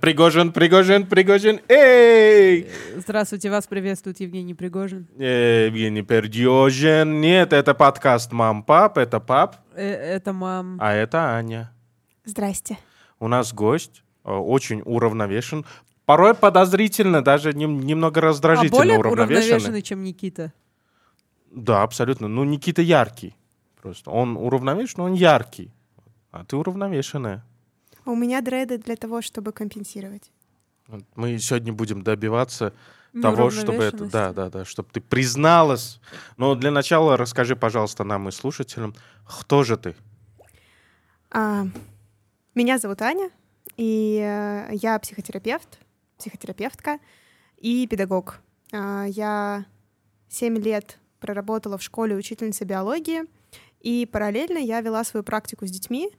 Пригожин, Пригожин, Пригожин, эй! Здравствуйте, вас приветствует Евгений Пригожин. Евгений Пердежин. Нет, это подкаст «Мам, пап», это пап, Это мам. а это Аня. Здрасте. У нас гость, очень уравновешен. Порой подозрительно, даже нем- немного А раздражительно более уравновешенный. уравновешенный, чем Никита. Да, абсолютно. Ну, Никита яркий. Просто он уравновешен, он яркий. А ты уравновешенная. У меня дреды для того, чтобы компенсировать. Мы сегодня будем добиваться того, чтобы это, да, да, да, чтобы ты призналась. Но для начала расскажи, пожалуйста, нам и слушателям, кто же ты? А, меня зовут Аня, и э, я психотерапевт, психотерапевтка и педагог. А, я 7 лет проработала в школе учительницей биологии, и параллельно я вела свою практику с детьми.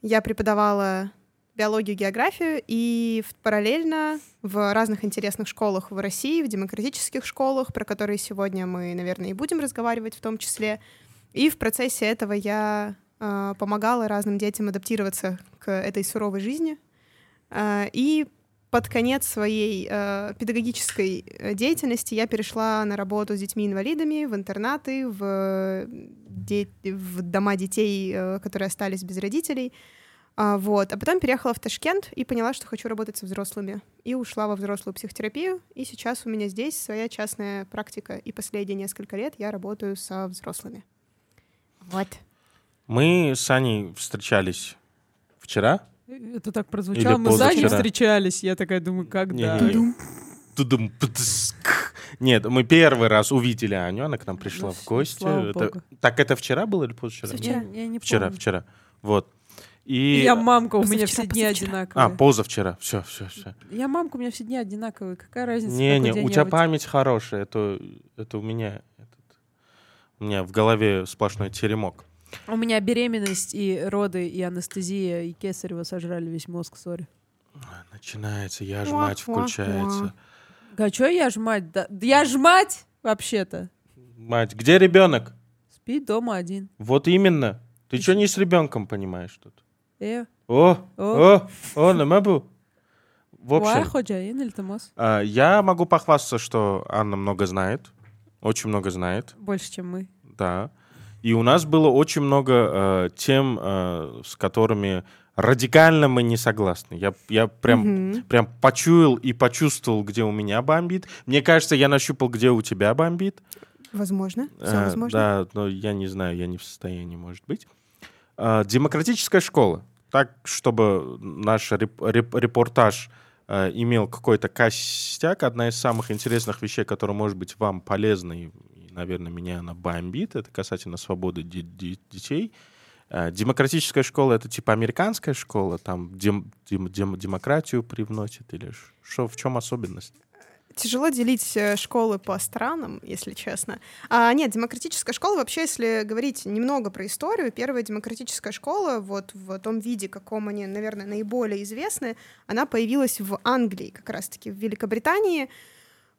Я преподавала биологию, географию, и параллельно в разных интересных школах в России, в демократических школах, про которые сегодня мы, наверное, и будем разговаривать в том числе. И в процессе этого я э, помогала разным детям адаптироваться к этой суровой жизни. Э, и под конец своей э, педагогической э, деятельности я перешла на работу с детьми-инвалидами в интернаты, в, э, де- в дома детей, э, которые остались без родителей. А, вот. а потом переехала в Ташкент и поняла, что хочу работать со взрослыми. И ушла во взрослую психотерапию. И сейчас у меня здесь своя частная практика. И последние несколько лет я работаю со взрослыми. Вот. Мы с Аней встречались вчера. Это так прозвучало. Или Мы позавчера. встречались. Я такая думаю, когда? Не-не-не. Тудум, птск. Нет, мы первый раз увидели Аню, она к нам пришла Ну, в гости. Это-. Так это вчера было или позавчера? Вчера. Я, не Вчера, помню. вчера. Вот. И. Я мамка, у меня все дни одинаковые. А, позавчера. Все, все, все. Я мамка, у меня все дни одинаковые. Какая разница? Не, не, у тебя память хорошая. Это, это у меня. этот, у меня в голове сплошной теремок. У меня беременность и роды, и анестезия, и кесарево сожрали весь мозг, сори. Начинается, я ж мать включается. А чё я ж мать? Да, я ж мать, вообще-то. Мать, где ребенок? Спит дома один. Вот именно. Ты что не с ребенком понимаешь тут? Э, О, О. о, о, намабу. В общем, а, я могу похвастаться, что Анна много знает. Очень много знает, Больше, чем мы. да. И у нас было очень много э, тем, э, с которыми радикально мы не согласны. Я, я прям, Мгм. прям почуял и почувствовал, где у меня бомбит. Мне кажется, я нащупал, где у тебя бомбит. Возможно. Все А, возможно. Да, но я не знаю, я не в состоянии, может быть. А, демократическая школа. Так, чтобы наш реп- реп- репортаж а, имел какой-то костяк, одна из самых интересных вещей, которая может быть вам полезна, и, наверное, меня она бомбит, это касательно свободы де- де- детей. А, демократическая школа — это типа американская школа, там дем- дем- дем- демократию привносит, или что, в чем особенность? Тяжело делить э, школы по странам, если честно. А, нет, демократическая школа, вообще, если говорить немного про историю, первая демократическая школа, вот в том виде, каком они, наверное, наиболее известны, она появилась в Англии, как раз-таки в Великобритании,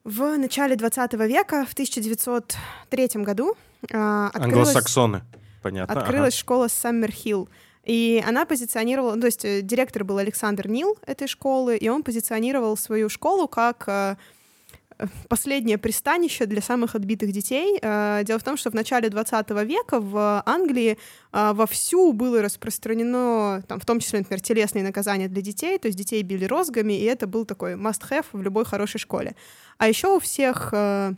в начале 20 века, в 1903 году. а, открылась- Англосаксоны, понятно. ага. открылась школа Саммерхилл. И она позиционировала, ну, то есть э, директор был Александр Нил этой школы, и он позиционировал свою школу как э, последнее пристанище для самых отбитых детей. Э, Дело в том, что в начале 20 века в Англии э, вовсю было распространено, там, в том числе, например, телесные наказания для детей, то есть детей били розгами, и это был такой must-have в любой хорошей школе. А еще у всех э,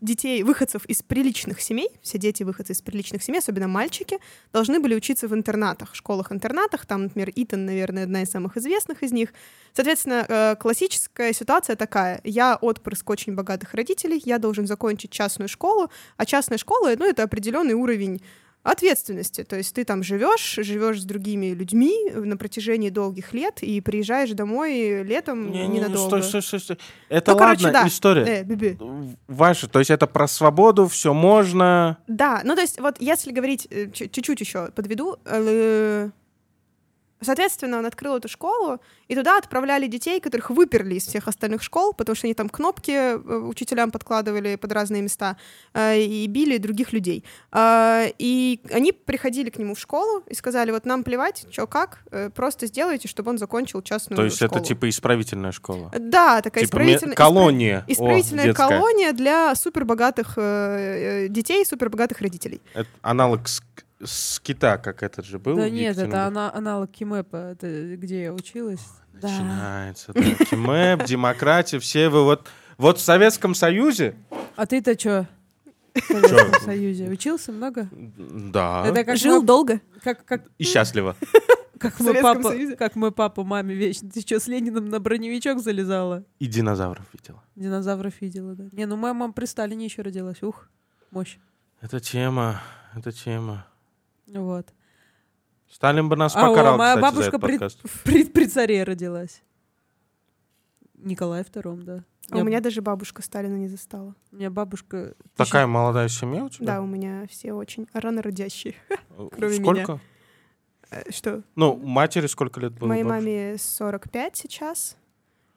детей, выходцев из приличных семей, все дети выходцы из приличных семей, особенно мальчики, должны были учиться в интернатах, школах-интернатах. Там, например, Итан, наверное, одна из самых известных из них. Соответственно, э, классическая ситуация такая. Я отпрыск очень богатых родителей, я должен закончить частную школу, а частная школа, ну, это определенный уровень ответственности. То есть ты там живешь, живешь с другими людьми на протяжении долгих лет и приезжаешь домой летом Не, не, не, ненадолго. стой, стой, стой, стой. Это Ну, короче, ладно, да. история. Э, биби. Ваша, то есть это про свободу, все можно. Да, ну то есть вот если говорить, э, чу- чуть-чуть еще подведу, э, Соответственно, он открыл эту школу, и туда отправляли детей, которых выперли из всех остальных школ, потому что они там кнопки э, учителям подкладывали под разные места э, и били других людей. Э, и они приходили к нему в школу и сказали, вот нам плевать, что как, просто сделайте, чтобы он закончил частную То есть школу. это типа исправительная школа? Да, такая Типа исправительная... колония. О, Исправительная детская. колония для супербогатых детей, супербогатых родителей. Это аналог с, кита, как этот же был. Да нет, это ана- аналог Кимэпа, это где я училась. Да. Начинается. да. Кимэп, демократия, все вы вот... Вот в Советском Союзе... А ты-то что? В Советском Союзе учился много? Да. Это как Жил мой- долго. как, как, И счастливо. как мой папа, Союзе? как мой папа маме вечно. Ты что, с Лениным на броневичок залезала? И динозавров видела. Динозавров видела, да. Не, ну моя мама при Сталине еще родилась. Ух, мощь. Это тема, это тема. Вот. Сталин бы нас А, о, покарал, моя кстати, за бабушка этот при, подкаст. при, при царе родилась. Николай втором, да. А у меня даже бабушка Сталина не застала. у меня бабушка... Такая молодая семья у Да, тебя? у меня все очень рано родящие. Э, кроме Сколько? Э, Что? Ну, матери сколько лет было? Моей бабушке? маме 45 сейчас,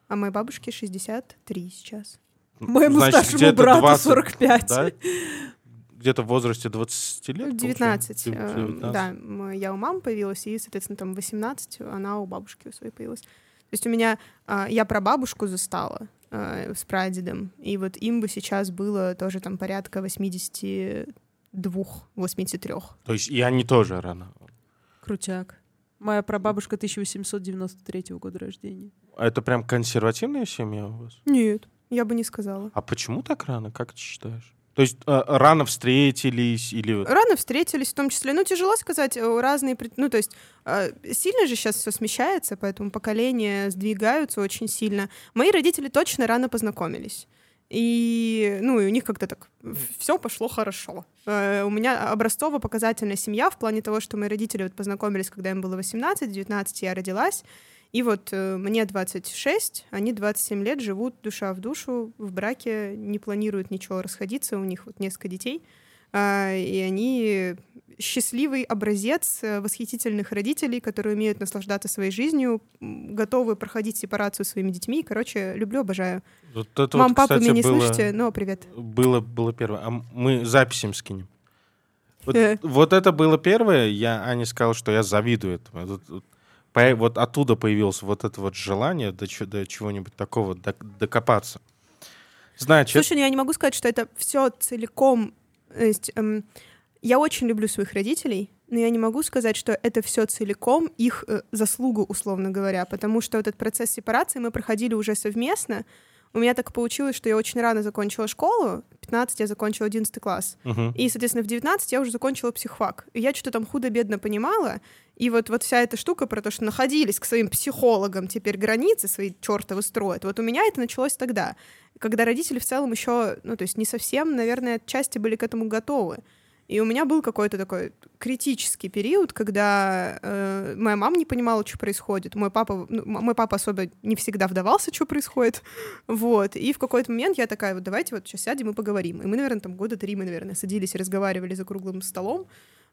а моей бабушке 63 сейчас. Моему Значит, старшему брату 20, 45. да? Где-то в возрасте 20 лет? Ну, 19. получается? э, 19. Да, я у мамы появилась, и, соответственно, там 18 она у бабушки у своей появилась. То есть у меня... а, Я про бабушку застала э, с прадедом, и вот им бы сейчас было тоже там порядка 82-83. То есть и они тоже рано. Крутяк. Моя прабабушка 1893 года рождения. А это прям консервативная семья у вас? Нет, я бы не сказала. А почему так рано? Как ты считаешь? То есть э, рано встретились или... Рано встретились, в том числе. Ну, тяжело сказать, э, разные... Ну, то есть э, сильно же сейчас все смещается, поэтому поколения сдвигаются очень сильно. Мои родители точно рано познакомились. И, ну, и у них как-то так все пошло хорошо. Э, у меня образцово-показательная семья в плане того, что мои родители вот познакомились, когда им было 18, 19 я родилась. И вот э, мне 26, они 27 лет живут душа в душу, в браке, не планируют ничего расходиться, у них вот несколько детей. А, и они счастливый образец э, восхитительных родителей, которые умеют наслаждаться своей жизнью, готовы проходить сепарацию своими детьми. Короче, люблю, обожаю. Вот это Мам, вот, папа, меня не было, слышите, но привет. Было, было первое. А мы записям скинем. Вот, Э. вот это было первое. Я Ане сказал, что я завидую этому. Вот, вот, вот оттуда появилось вот это вот желание до, до чего-нибудь такого док- докопаться. Значит, Слушай, ну я не могу сказать, что это все целиком. То есть, эм, я очень люблю своих родителей, но я не могу сказать, что это все целиком их э, заслуга, условно говоря, потому что этот процесс сепарации мы проходили уже совместно. У меня так получилось, что я очень рано закончила школу, в 15 я закончила 11 класс, мгм. и, соответственно, в 19 я уже закончила психфак. И я что-то там худо-бедно понимала, и вот, вот вся эта штука про то, что находились к своим психологам теперь границы свои чертовы строят, вот у меня это началось тогда, когда родители в целом еще, ну, то есть не совсем, наверное, отчасти были к этому готовы. И у меня был какой-то такой критический период, когда э, моя мама не понимала, что происходит. Мой папа, ну, мой папа особо не всегда вдавался, что происходит. Вот. И в какой-то момент я такая, вот давайте вот сейчас сядем и поговорим. И мы, наверное, там года три мы, наверное, садились и разговаривали за круглым столом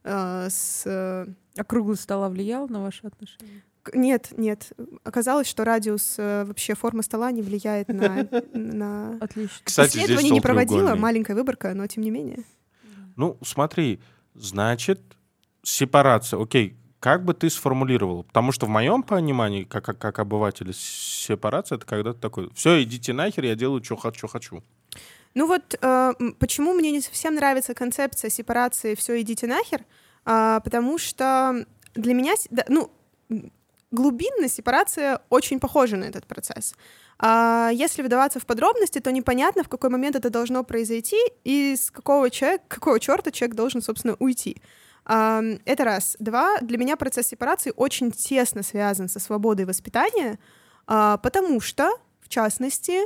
э, с... э, А круглый стола влиял на ваши отношения? Нет, нет. Оказалось, что радиус э, вообще формы стола не влияет на... на... Отлично. Кстати, здесь Исследований не стол проводила, маленькая выборка, но тем не менее. Ну, смотри, значит, сепарация. Окей, как бы ты сформулировал? Потому что в моем понимании, как, как, как обывателя, сепарация — это когда ты такой, все, идите нахер, я делаю, что хочу. хочу. Ну вот э, почему мне не совсем нравится концепция сепарации «все, идите нахер», А, потому что для меня, да, ну, глубинно сепарация очень похожа на этот процесс. А если вдаваться в подробности, то непонятно, в какой момент это должно произойти и с какого человека, какого черта человек должен, собственно, уйти. А, Это раз. Два. Для меня процесс сепарации очень тесно связан со свободой воспитания, а, потому что, в частности,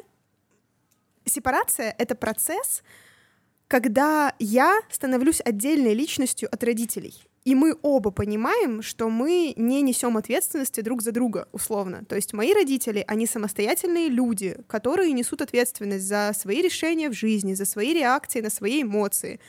сепарация — это процесс, когда я становлюсь отдельной личностью от родителей. И мы оба понимаем, что мы не несем ответственности друг за друга, условно. То есть мои родители, они самостоятельные люди, которые несут ответственность за свои решения в жизни, за свои реакции на свои эмоции.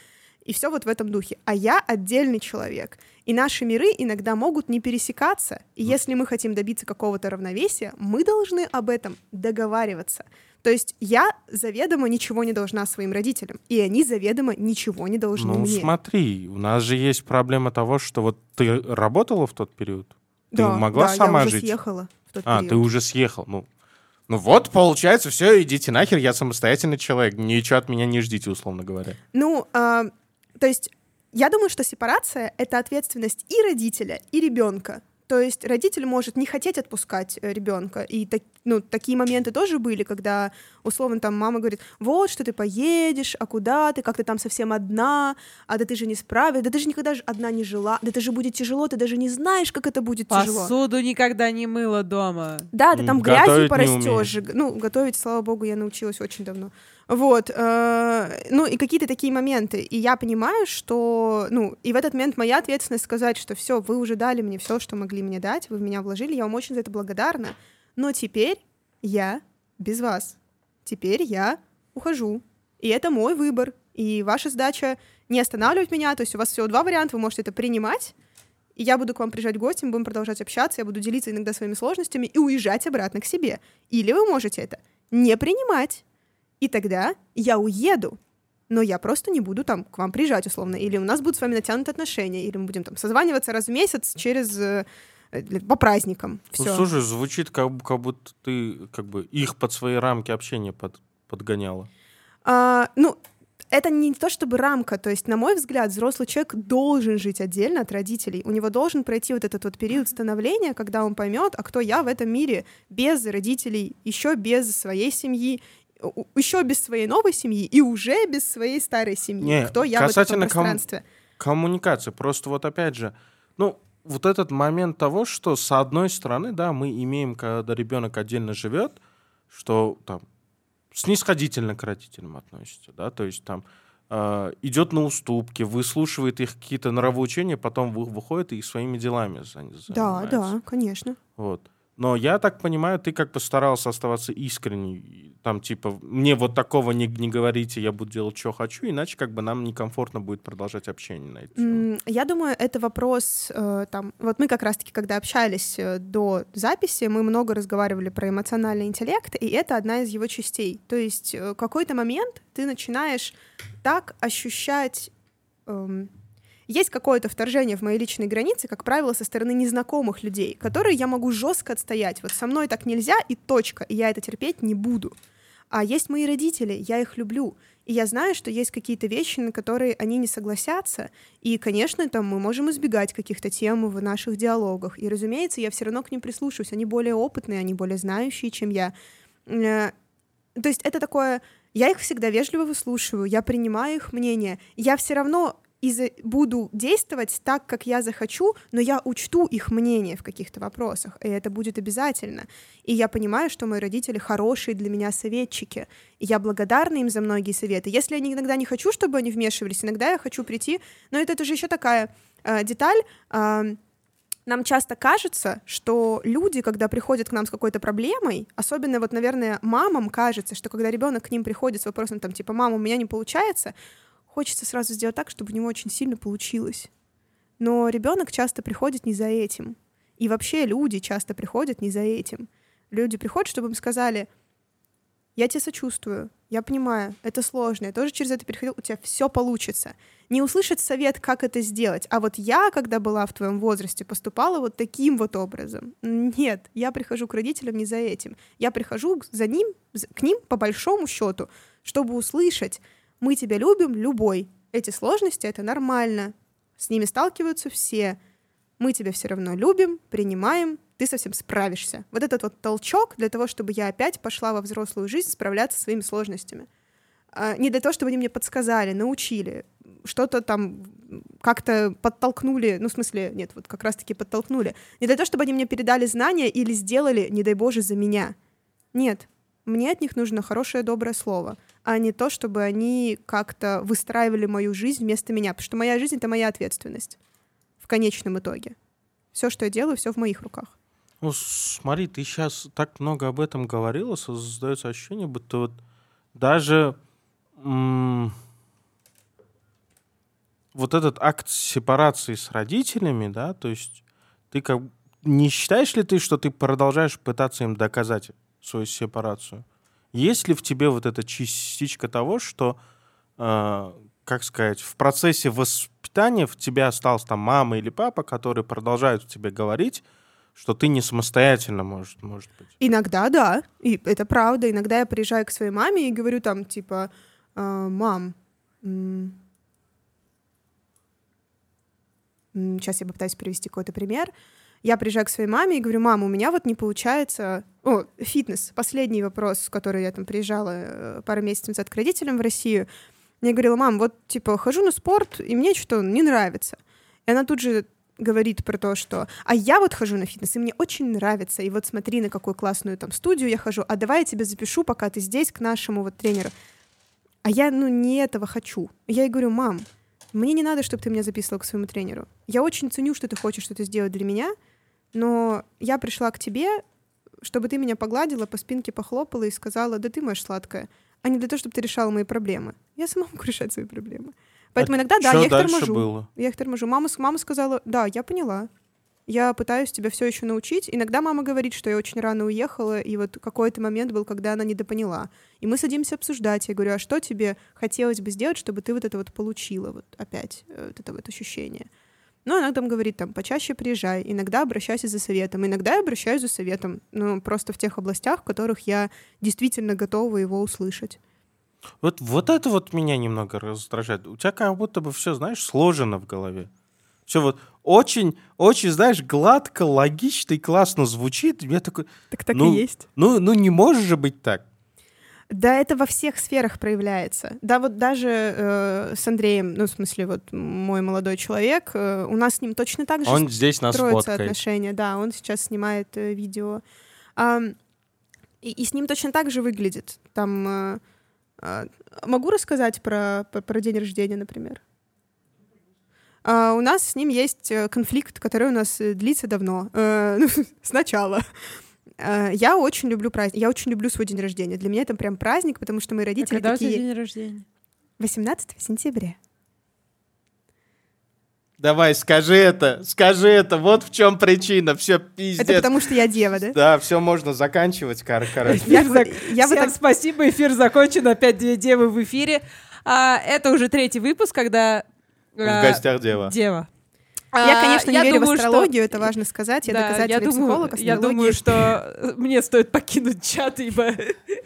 И все вот в этом духе. А я отдельный человек. И наши миры иногда могут не пересекаться. И если мы хотим добиться какого-то равновесия, мы должны об этом договариваться. То есть я заведомо ничего не должна своим родителям, и они заведомо ничего не должны Ну, мне. смотри, у нас же есть проблема того, что вот ты работала в тот период? Ты да, могла да, сама я уже жить? съехала в тот А, период. ты уже съехал. Ну, ну вот, получается, все, идите нахер, я самостоятельный человек. Ничего от меня не ждите, условно говоря. Ну, а, то есть я думаю, что сепарация — это ответственность и родителя, и ребенка. То есть родитель может не хотеть отпускать ребенка. И так- ну, такие моменты тоже были, когда, условно, там мама говорит, вот, что ты поедешь, а куда ты, как ты там совсем одна, а да ты же не справишься, да ты же никогда же одна не жила, да это же будет тяжело, ты даже не знаешь, как это будет тяжело. Посуду никогда не мыла дома. Да, ты там грязью порастешь. Ну, готовить, слава богу, я научилась очень давно. Вот. э, Ну, и какие-то такие моменты. И я понимаю, что, ну, и в этот момент моя ответственность сказать, что все, вы уже дали мне все, что могли мне дать, вы в меня вложили, я вам очень за это благодарна. Но теперь я без вас. Теперь я ухожу. И это мой выбор. И ваша задача не останавливать меня. То есть у вас всего два варианта, вы можете это принимать, и я буду к вам приезжать мы будем продолжать общаться, я буду делиться иногда своими сложностями и уезжать обратно к себе. Или вы можете это не принимать. И тогда я уеду, но я просто не буду там к вам приезжать условно. Или у нас будут с вами натянутые отношения, или мы будем там созваниваться раз в месяц через э, э, по праздникам. Ну, слушай, звучит, как, как будто ты как бы их под свои рамки общения под, подгоняла. А, ну, это не то чтобы рамка, то есть, на мой взгляд, взрослый человек должен жить отдельно от родителей. У него должен пройти вот этот вот период становления, когда он поймет, а кто я в этом мире без родителей, еще без своей семьи, еще без своей новой семьи и уже без своей старой семьи. Не, кто я в этом касательно ком- пространстве. Коммуникация. Просто вот опять же, ну, вот этот момент того, что с одной стороны, да, мы имеем, когда ребенок отдельно живет, что там снисходительно к родителям относится, да, то есть там э, идет на уступки, выслушивает их какие-то нравоучения, потом вы- выходит и своими делами зан- Да, занимается. да, конечно. Вот. Но я так понимаю, ты как бы старался оставаться искренней. Там, типа, мне вот такого не, не говорите, я буду делать, что хочу, иначе как бы нам некомфортно будет продолжать общение на эту Я думаю, это вопрос, э, там, вот мы как раз-таки, когда общались э, до записи, мы много разговаривали про эмоциональный интеллект, и это одна из его частей. То есть э, какой-то момент ты начинаешь так ощущать... эм, есть какое-то вторжение в мои личные границы, как правило, со стороны незнакомых людей, которые я могу жестко отстоять. Вот со мной так нельзя, и точка, и я это терпеть не буду. А есть мои родители, я их люблю. И я знаю, что есть какие-то вещи, на которые они не согласятся. И, конечно, там мы можем избегать каких-то тем в наших диалогах. И, разумеется, я все равно к ним прислушиваюсь. Они более опытные, они более знающие, чем я. Э, То есть это такое... Я их всегда вежливо выслушиваю, я принимаю их мнение. Я все равно из буду действовать так, как я захочу, но я учту их мнение в каких-то вопросах, и это будет обязательно. И я понимаю, что мои родители хорошие для меня советчики, и я благодарна им за многие советы. Если я иногда не хочу, чтобы они вмешивались, иногда я хочу прийти, но это, это же еще такая э, деталь. э, нам часто кажется, что люди, когда приходят к нам с какой-то проблемой, особенно вот, наверное, мамам кажется, что когда ребенок к ним приходит с вопросом там типа «мама, у меня не получается», хочется сразу сделать так, чтобы у него очень сильно получилось. Но ребенок часто приходит не за этим. И вообще люди часто приходят не за этим. Люди приходят, чтобы им сказали, я тебе сочувствую, я понимаю, это сложно, я тоже через это переходил, у тебя все получится. Не услышать совет, как это сделать. А вот я, когда была в твоем возрасте, поступала вот таким вот образом. Нет, я прихожу к родителям не за этим. Я прихожу за ним, к ним по большому счету, чтобы услышать, мы тебя любим, любой. Эти сложности — это нормально. С ними сталкиваются все. Мы тебя все равно любим, принимаем, ты совсем справишься. Вот этот вот толчок для того, чтобы я опять пошла во взрослую жизнь справляться со своими сложностями. А, Не для того, чтобы они мне подсказали, научили, что-то там как-то подтолкнули, ну, в смысле, нет, вот как раз-таки подтолкнули. Не для того, чтобы они мне передали знания или сделали, не дай Боже, за меня. Нет, мне от них нужно хорошее, доброе слово, а не то, чтобы они как-то выстраивали мою жизнь вместо меня, потому что моя жизнь — это моя ответственность в конечном итоге. Все, что я делаю, все в моих руках. Ну, смотри, ты сейчас так много об этом говорила, создается ощущение, будто вот даже вот этот акт сепарации с родителями, да, то есть ты как не считаешь ли ты, что ты продолжаешь пытаться им доказать свою сепарацию? Есть ли в тебе вот эта частичка того, что, э, как сказать, в процессе воспитания в тебя осталась там мама или папа, которые продолжают тебе говорить, что ты не самостоятельно может, может быть? Иногда да, и это правда. Иногда я приезжаю к своей маме и говорю там, типа, «А, мам, сейчас я попытаюсь привести какой-то пример. Я приезжаю к своей маме и говорю, мама, у меня вот не получается... О, фитнес. Последний вопрос, который я там приезжала э, пару месяцев назад к родителям в Россию. Я говорила, мам, вот, типа, хожу на спорт, и мне что-то не нравится. И она тут же говорит про то, что «а я вот хожу на фитнес, и мне очень нравится, и вот смотри, на какую классную там студию я хожу, а давай я тебя запишу, пока ты здесь, к нашему вот тренеру». А я, ну, не этого хочу. Я ей говорю, мам, мне не надо, чтобы ты меня записывал к своему тренеру. Я очень ценю, что ты хочешь что-то сделать для меня, но я пришла к тебе, чтобы ты меня погладила, по спинке похлопала и сказала, да ты моя сладкая, а не для того, чтобы ты решала мои проблемы. Я сама могу решать свои проблемы. Поэтому А иногда, да, я их торможу. было? Я их торможу. Мама, мама сказала, да, я поняла. Я пытаюсь тебя все еще научить. Иногда мама говорит, что я очень рано уехала, и вот какой-то момент был, когда она недопоняла. И мы садимся обсуждать. Я говорю, а что тебе хотелось бы сделать, чтобы ты вот это вот получила, вот опять, э, вот это вот ощущение. Ну, она там говорит, там, почаще приезжай, иногда обращайся за советом. Иногда я обращаюсь за советом, ну, просто в тех областях, в которых я действительно готова его услышать. Вот, вот это вот меня немного раздражает. У тебя как будто бы все, знаешь, сложено в голове. Все вот очень, очень, знаешь, гладко, логично и классно звучит. Я такой, Так так Ну, и есть. ну, ну не может же быть так. Да, это во всех сферах проявляется. Да, вот даже э, с Андреем, ну, в смысле, вот мой молодой человек, э, у нас с ним точно так же Он здесь нас строятся фоткает. отношения. Да, он сейчас снимает э, видео. Ам, и, и с ним точно так же выглядит. Там э, э, могу рассказать про, про, про день рождения, например. А, у нас с ним есть э, конфликт, который у нас э, длится давно. Э, ну, сначала. Э, Я очень люблю праздник. Я очень люблю свой день рождения. Для меня это прям праздник, потому что мои А родители когда у тебя такие... день рождения? 18 сентября. Давай, скажи это, скажи это. Вот в чем причина. Все пиздец. Это потому что я дева, да? Да, все можно заканчивать, кор- короче. Я, зак- я Всем так спасибо, эфир закончен, опять две девы в эфире. А, это уже третий выпуск, когда... В а, гостях дева. Дева. Я, А, конечно, не верю думаю, в что- астрологию, это важно сказать. Я Да, доказательный я думаю, психолог я астрологии. думаю, что э, мне стоит покинуть чат, ибо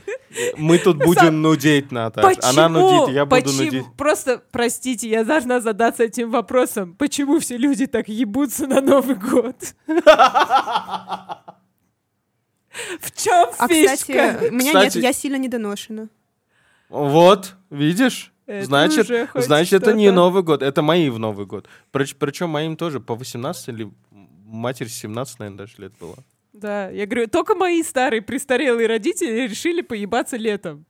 Мы тут будем нудеть, Наташа. почему? Она нудит, я буду почему? нудить. Просто, простите, я должна задаться этим вопросом. Почему все люди так ебутся на Новый год? В чем А, фишка? кстати, у меня нет, я сильно недоношена. Вот, видишь? Это значит, значит это не. Новый год, это мои в Новый год. Причем моим тоже по 18 или матери 17, наверное, даже лет было. Да, я говорю, только мои старые престарелые родители решили поебаться летом.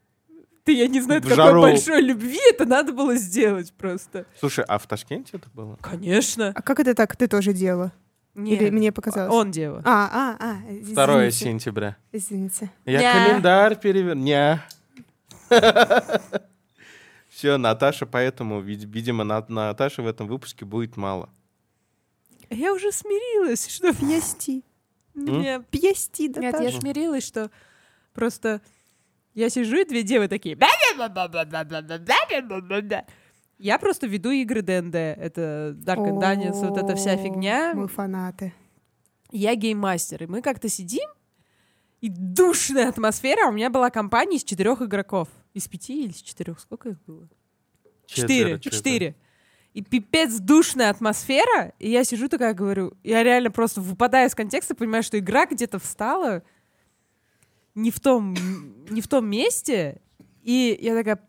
Ты, я не знаю, В какой жару. большой любви это надо было сделать просто. Слушай, а в Ташкенте это было? Конечно. А как это так? Ты тоже дело? Нет. Или мне показалось? Он дева. А, а, а, извините. 2 сентября. Извините. Я Ня. календарь перевер... Все, Наташа, поэтому, вид- видимо, на Наташи в этом выпуске будет мало. Я уже смирилась, что Пьести. мне... Пьести, да Нет, я смирилась, что просто я сижу, и две девы такие... Я просто веду игры ДНД. Это Dark and Dungeons, вот эта вся фигня. Мы фанаты. Я гейммастер, и мы как-то сидим, и душная атмосфера. а У меня была компания из четырех игроков. Из пяти или из четырех? Сколько их было? Четыре. Четыре. И пипец душная атмосфера. И я сижу такая, говорю, я реально просто выпадаю из контекста, понимаю, что игра где-то встала не в том, не в том месте. И я такая,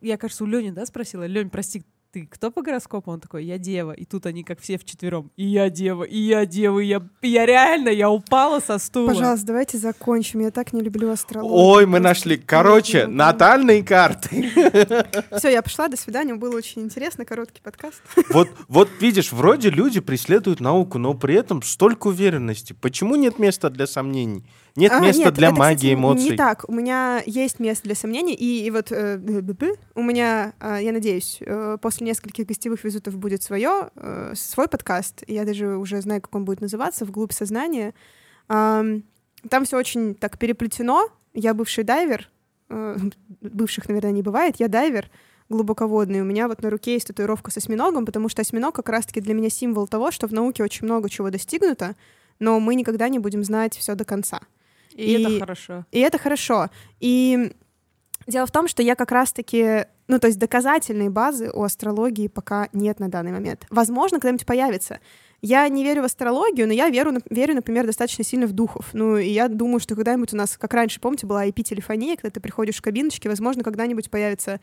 я, кажется, у Лени, да, спросила, Лень, прости, ты кто по гороскопу? Он такой, я дева. И тут они как все вчетвером. И я дева, и я дева, и я, и я реально, я упала со стула. Пожалуйста, давайте закончим. Я так не люблю астрологию. Ой, мы нашли. Короче, натальные карты. Все, я пошла, до свидания. Было очень интересно, короткий подкаст. Вот, вот видишь, вроде люди преследуют науку, но при этом столько уверенности. Почему нет места для сомнений? Нет А, места нет, для это, магии, кстати, эмоций. Не так. У меня есть место для сомнений, и, и вот э, у меня, э, я надеюсь, э, после нескольких гостевых визитов будет свое, э, свой подкаст. Я даже уже знаю, как он будет называться, «Вглубь сознания». Ам, Там все очень так переплетено. Я бывший дайвер. э, Бывших, наверное, не бывает. Я дайвер глубоководный. У меня вот на руке есть татуировка с осьминогом, потому что осьминог как раз-таки для меня символ того, что в науке очень много чего достигнуто, но мы никогда не будем знать все до конца. И, И- это хорошо. И это хорошо. И дело в том, что я как раз-таки... Ну, то есть доказательной базы у астрологии пока нет на данный момент. Возможно, когда-нибудь появится. Я не верю в астрологию, но я верю, верю, например, достаточно сильно в духов. Ну, и я думаю, что когда-нибудь у нас, как раньше, помните, была IP-телефония, когда ты приходишь в кабиночки, возможно, когда-нибудь появятся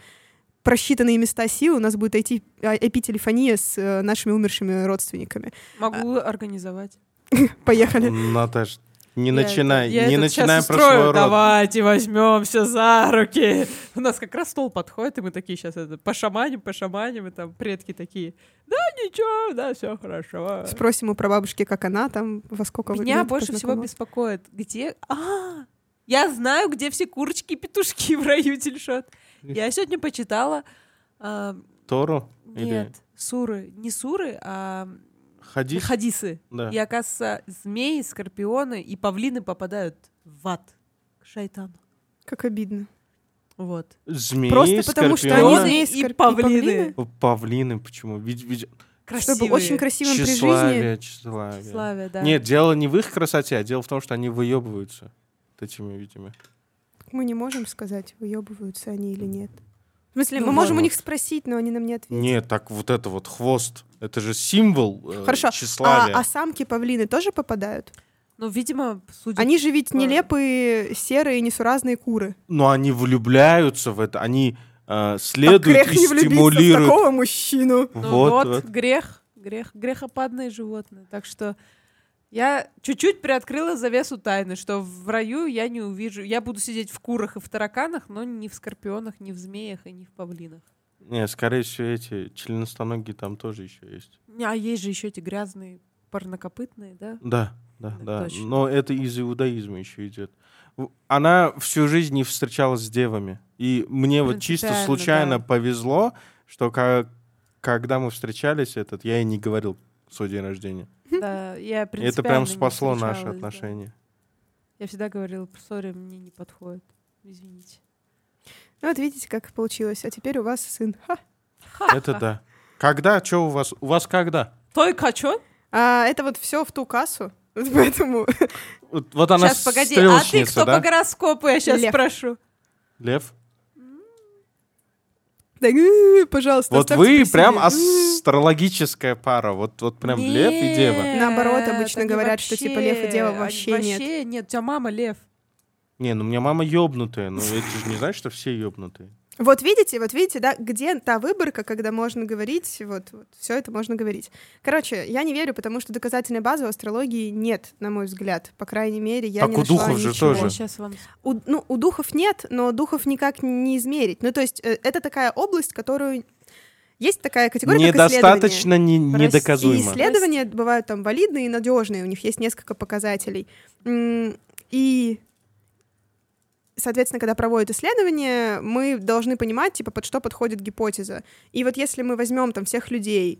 просчитанные места силы, у нас будет IT IP-телефония с э, нашими умершими родственниками. Могу организовать. Поехали. Наташ, не Я начинай, это- я не начинай про свой род. Давайте возьмемся за руки. У нас как раз стол подходит, и мы такие сейчас это пошаманим, пошаманим, и там предки такие. Да, ничего, да, все хорошо. Спросим у прабабушки, как она там, во сколько Меня больше всего беспокоит, где... А, я знаю, где все курочки и петушки в раю тельшот. Я сегодня почитала... а, Тору? Нет, суры. Не суры, а хадис? хадисы. Да. И, оказывается, змеи, скорпионы и павлины попадают в ад к шайтану. Как обидно. Вот. Змеи, Просто потому что скорпионы. они змеи, И скорпи- и павлины. Павлины, почему? Ведь, ведь Красивые. Чтобы очень красивым при жизни. тщеславие, тщеславие. Да. Нет, дело не в их красоте, а дело в том, что они выебываются вот этими видимо. Мы не можем сказать, выебываются они или нет. В смысле, Ну, мы можем у ладно. них спросить, но они нам не ответят. Нет, так вот это вот хвост, это же символ э, Хорошо. А, тщеславия. а самки павлины тоже попадают? Ну, видимо, судя... Они же ведь по- нелепые, серые, несуразные куры. Но они влюбляются в это, они э, следуют грех и не влюбиться в стимулируют. такого мужчину. Ну вот, вот, вот. грех, грех, грехопадные животные. Так что я чуть-чуть приоткрыла завесу тайны, что в раю я не увижу. Я буду сидеть в курах и в тараканах, но не в скорпионах, не в змеях и не в павлинах. Не, скорее всего, эти членостоногие там тоже еще есть. Не, А есть же еще эти грязные парнокопытные, да? Да, да, Да, да. точно. Но это из иудаизма еще идет. Она всю жизнь не встречалась с девами. И мне вот чисто случайно да. повезло, что ка- когда мы встречались, этот, я ей не говорил свой день рождения. Да, я И это прям спасло наши встречалась, да. отношения. Я всегда говорила, сори, мне не подходит. Извините. Ну вот видите, как получилось. А теперь у вас сын. Ха. Это да. Когда? Что у вас? У вас когда? Только чё? А, это вот все в ту кассу. Вот Поэтому Вот, вот она Сейчас, погоди, а ты кто да? по гороскопу, я сейчас Лев. спрошу. Лев? Так, э, пожалуйста, Вот вы прям себе. астрологическая пара. Вот, вот прям лев и дева. Наоборот, обычно говорят, что типа лев и дева они вообще нет. Вообще нет, у тебя мама лев. Не, ну у меня мама ёбнутая. Ну это же не значит, что все ёбнутые. Вот видите, вот видите, да, где та выборка, когда можно говорить, вот, вот все это можно говорить. Короче, я не верю, потому что доказательной базы у астрологии нет, на мой взгляд. По крайней мере, я Так не у нашла духов же ничего. тоже. Я сейчас вам... У, ну, у духов нет, но духов никак не измерить. Ну, то есть э, это такая область, которую... Есть такая категория, как исследование. Недостаточно не, Прости. И недоказуемо. исследования бывают там валидные и надежные, у них есть несколько показателей. И, соответственно, когда проводят исследования, мы должны понимать, типа, под что подходит гипотеза. И вот если мы возьмем там всех людей,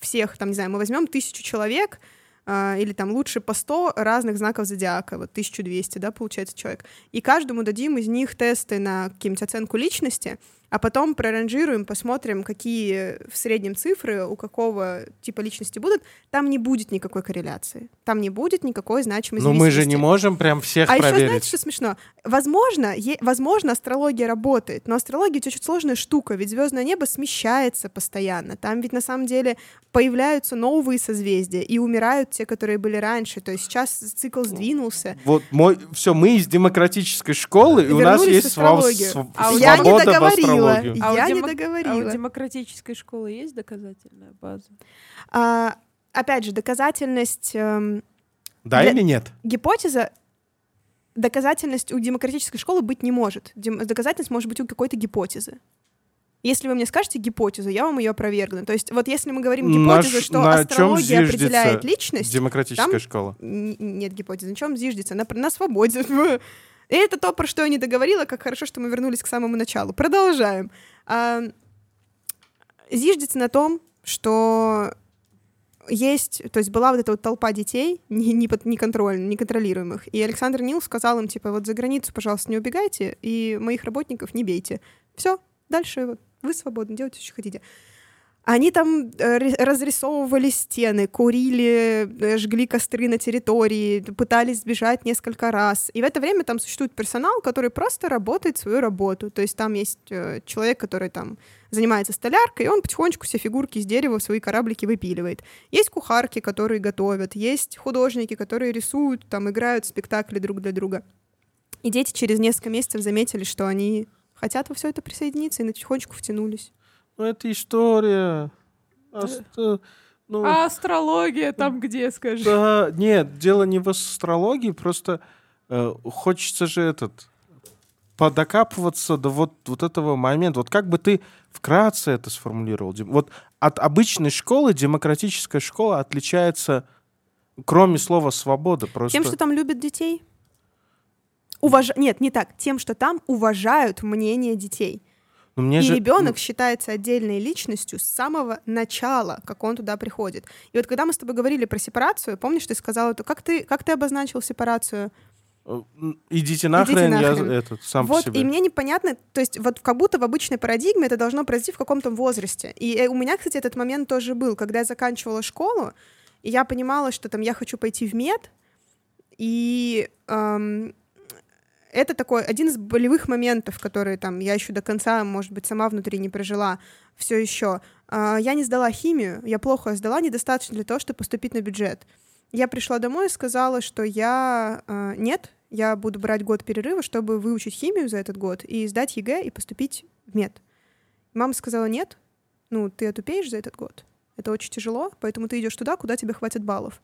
всех, там, не знаю, мы возьмем тысячу человек, а, или там лучше по 100 разных знаков зодиака, вот 1200, да, получается человек, и каждому дадим из них тесты на какую-нибудь оценку личности, а потом проранжируем, посмотрим, какие в среднем цифры у какого типа личности будут, там не будет никакой корреляции, там не будет никакой значимой Но мы же не можем прям всех А еще проверить. знаете, что смешно? Возможно, е- возможно, астрология работает, но астрология ведь очень сложная штука, ведь звездное небо смещается постоянно. Там ведь на самом деле появляются новые созвездия и умирают те, которые были раньше. То есть сейчас цикл сдвинулся. Вот мой, все, мы из демократической школы, и у нас есть своб- А у Я не свобода в договорила. А у Я не демо- А у договорила. демократической школы есть доказательная база? А, опять же, доказательность эм, Да Для- или нет? гипотеза доказательность у демократической школы быть не может. Дем- доказательность может быть у какой-то гипотезы. Если вы мне скажете гипотезу, я вам ее опровергну. То есть вот если мы говорим гипотезу, ш- что на астрология определяет личность, Демократическая там- школа. Н- нет гипотезы. На чем зиждется? На, на свободе. И это то, про что я не договорила, как хорошо, что мы вернулись к самому началу. Продолжаем. А, зиждется на том, что есть, то есть была вот эта вот толпа детей, не, не, под- неконтрольно- неконтролируемых, и Александр Нил сказал им, типа, вот за границу, пожалуйста, не убегайте, и моих работников не бейте. Все, дальше вот вы свободны, делайте, что хотите. Они там э, разрисовывали стены, курили, э, жгли костры на территории, пытались сбежать несколько раз. И в это время там существует персонал, который просто работает свою работу. То есть там есть э, человек, который там занимается столяркой, и он потихонечку все фигурки из дерева в свои кораблики выпиливает. Есть кухарки, которые готовят, есть художники, которые рисуют, там играют в спектакли друг для друга. И дети через несколько месяцев заметили, что они хотят во все это присоединиться и потихонечку втянулись. Ну, это история. Аст- ну, А астрология там где, скажи? да, нет, дело не в астрологии, просто э, хочется же этот подокапываться до вот, вот этого момента. Вот как бы ты вкратце это сформулировал? Вот от обычной школы демократическая школа отличается, кроме слова свобода, просто... Тем, что там любят детей? Уваж... Нет, не так. Тем, что там уважают мнение детей. Ну, мне и же- ребенок считается отдельной личностью с самого начала, как он туда приходит. И вот когда мы с тобой говорили про сепарацию, помнишь, ты сказала, то как ты, как ты обозначил сепарацию? Э, Идите нахрен, я нахрен. этот сам по вот, себе. и мне непонятно, то есть вот как будто в обычной парадигме это должно произойти в каком-то возрасте. И э, у меня, кстати, этот момент тоже был, когда я заканчивала школу, и я понимала, что там я хочу пойти в мед, и эм, это такой один из болевых моментов, которые там я еще до конца, может быть, сама внутри не прожила все еще. А, я не сдала химию, я плохо сдала, недостаточно для того, чтобы поступить на бюджет. Я пришла домой и сказала, что я э, нет, я буду брать год перерыва, чтобы выучить химию за этот год и сдать ЕГЭ и поступить в мед. Мама сказала нет, ну ты отупеешь за этот год, это очень тяжело, поэтому ты идешь туда, куда тебе хватит баллов.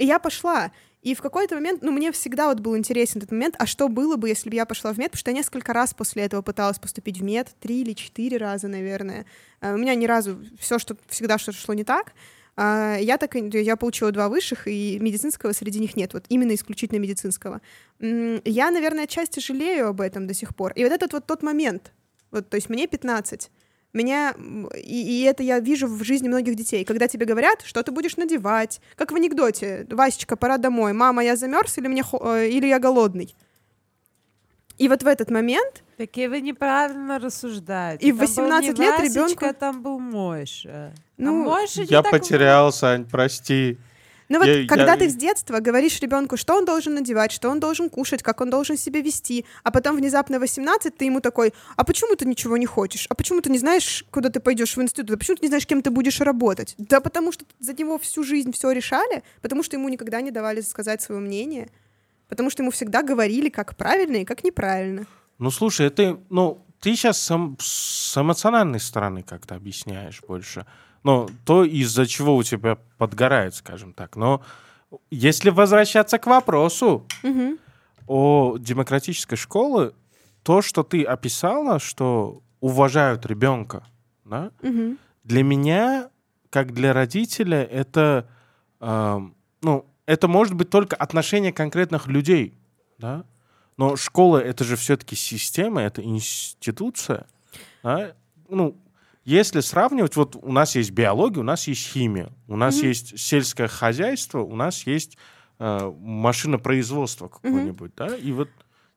И я пошла. И в какой-то момент, ну, мне всегда вот был интересен этот момент, а что было бы, если бы я пошла в мед, потому что я несколько раз после этого пыталась поступить в мед, три или четыре раза, наверное. А У меня ни разу все, что всегда что-то шло не так. А, Я так я получила два высших, и медицинского среди них нет, вот именно исключительно медицинского. Я, наверное, отчасти жалею об этом до сих пор. И вот этот вот тот момент, вот, то есть мне 15, меня, и, и это я вижу в жизни многих детей, когда тебе говорят, что ты будешь надевать, как в анекдоте, Васечка, пора домой, мама, я замерз или, мне э, или я голодный. И вот в этот момент Такие вы неправильно рассуждаете. И в Там был 18 не лет ребенку- там был Мойша. Ну, а Мойша Я потерял, Сань, прости. Ну вот, Я- когда я- ты с детства говоришь ребенку, что он должен надевать, что он должен кушать, как он должен себя вести, а потом внезапно 18 ты ему такой, а почему ты ничего не хочешь? А почему ты не знаешь, куда ты пойдешь в институт? А почему ты не знаешь, кем ты будешь работать? Да потому что за него всю жизнь все решали, потому что ему никогда не давали сказать свое мнение, потому что ему всегда говорили, как правильно и как неправильно. Ну, слушай, это, ну, ты сейчас сам, с эмоциональной стороны как-то объясняешь больше. Ну, то, из-за чего у тебя подгорает, скажем так. Но если возвращаться к вопросу Мгм. о демократической школе, то, что ты описала, что уважают ребенка, да, Мгм. для меня, как для родителя, это, эм, ну, это может быть только отношение конкретных людей, да. Но школа это же все-таки система, это институция, да? Ну, если сравнивать, вот у нас есть биология, у нас есть химия, у нас Мгм. есть сельское хозяйство, у нас есть э, машинопроизводство какое-нибудь, да, и вот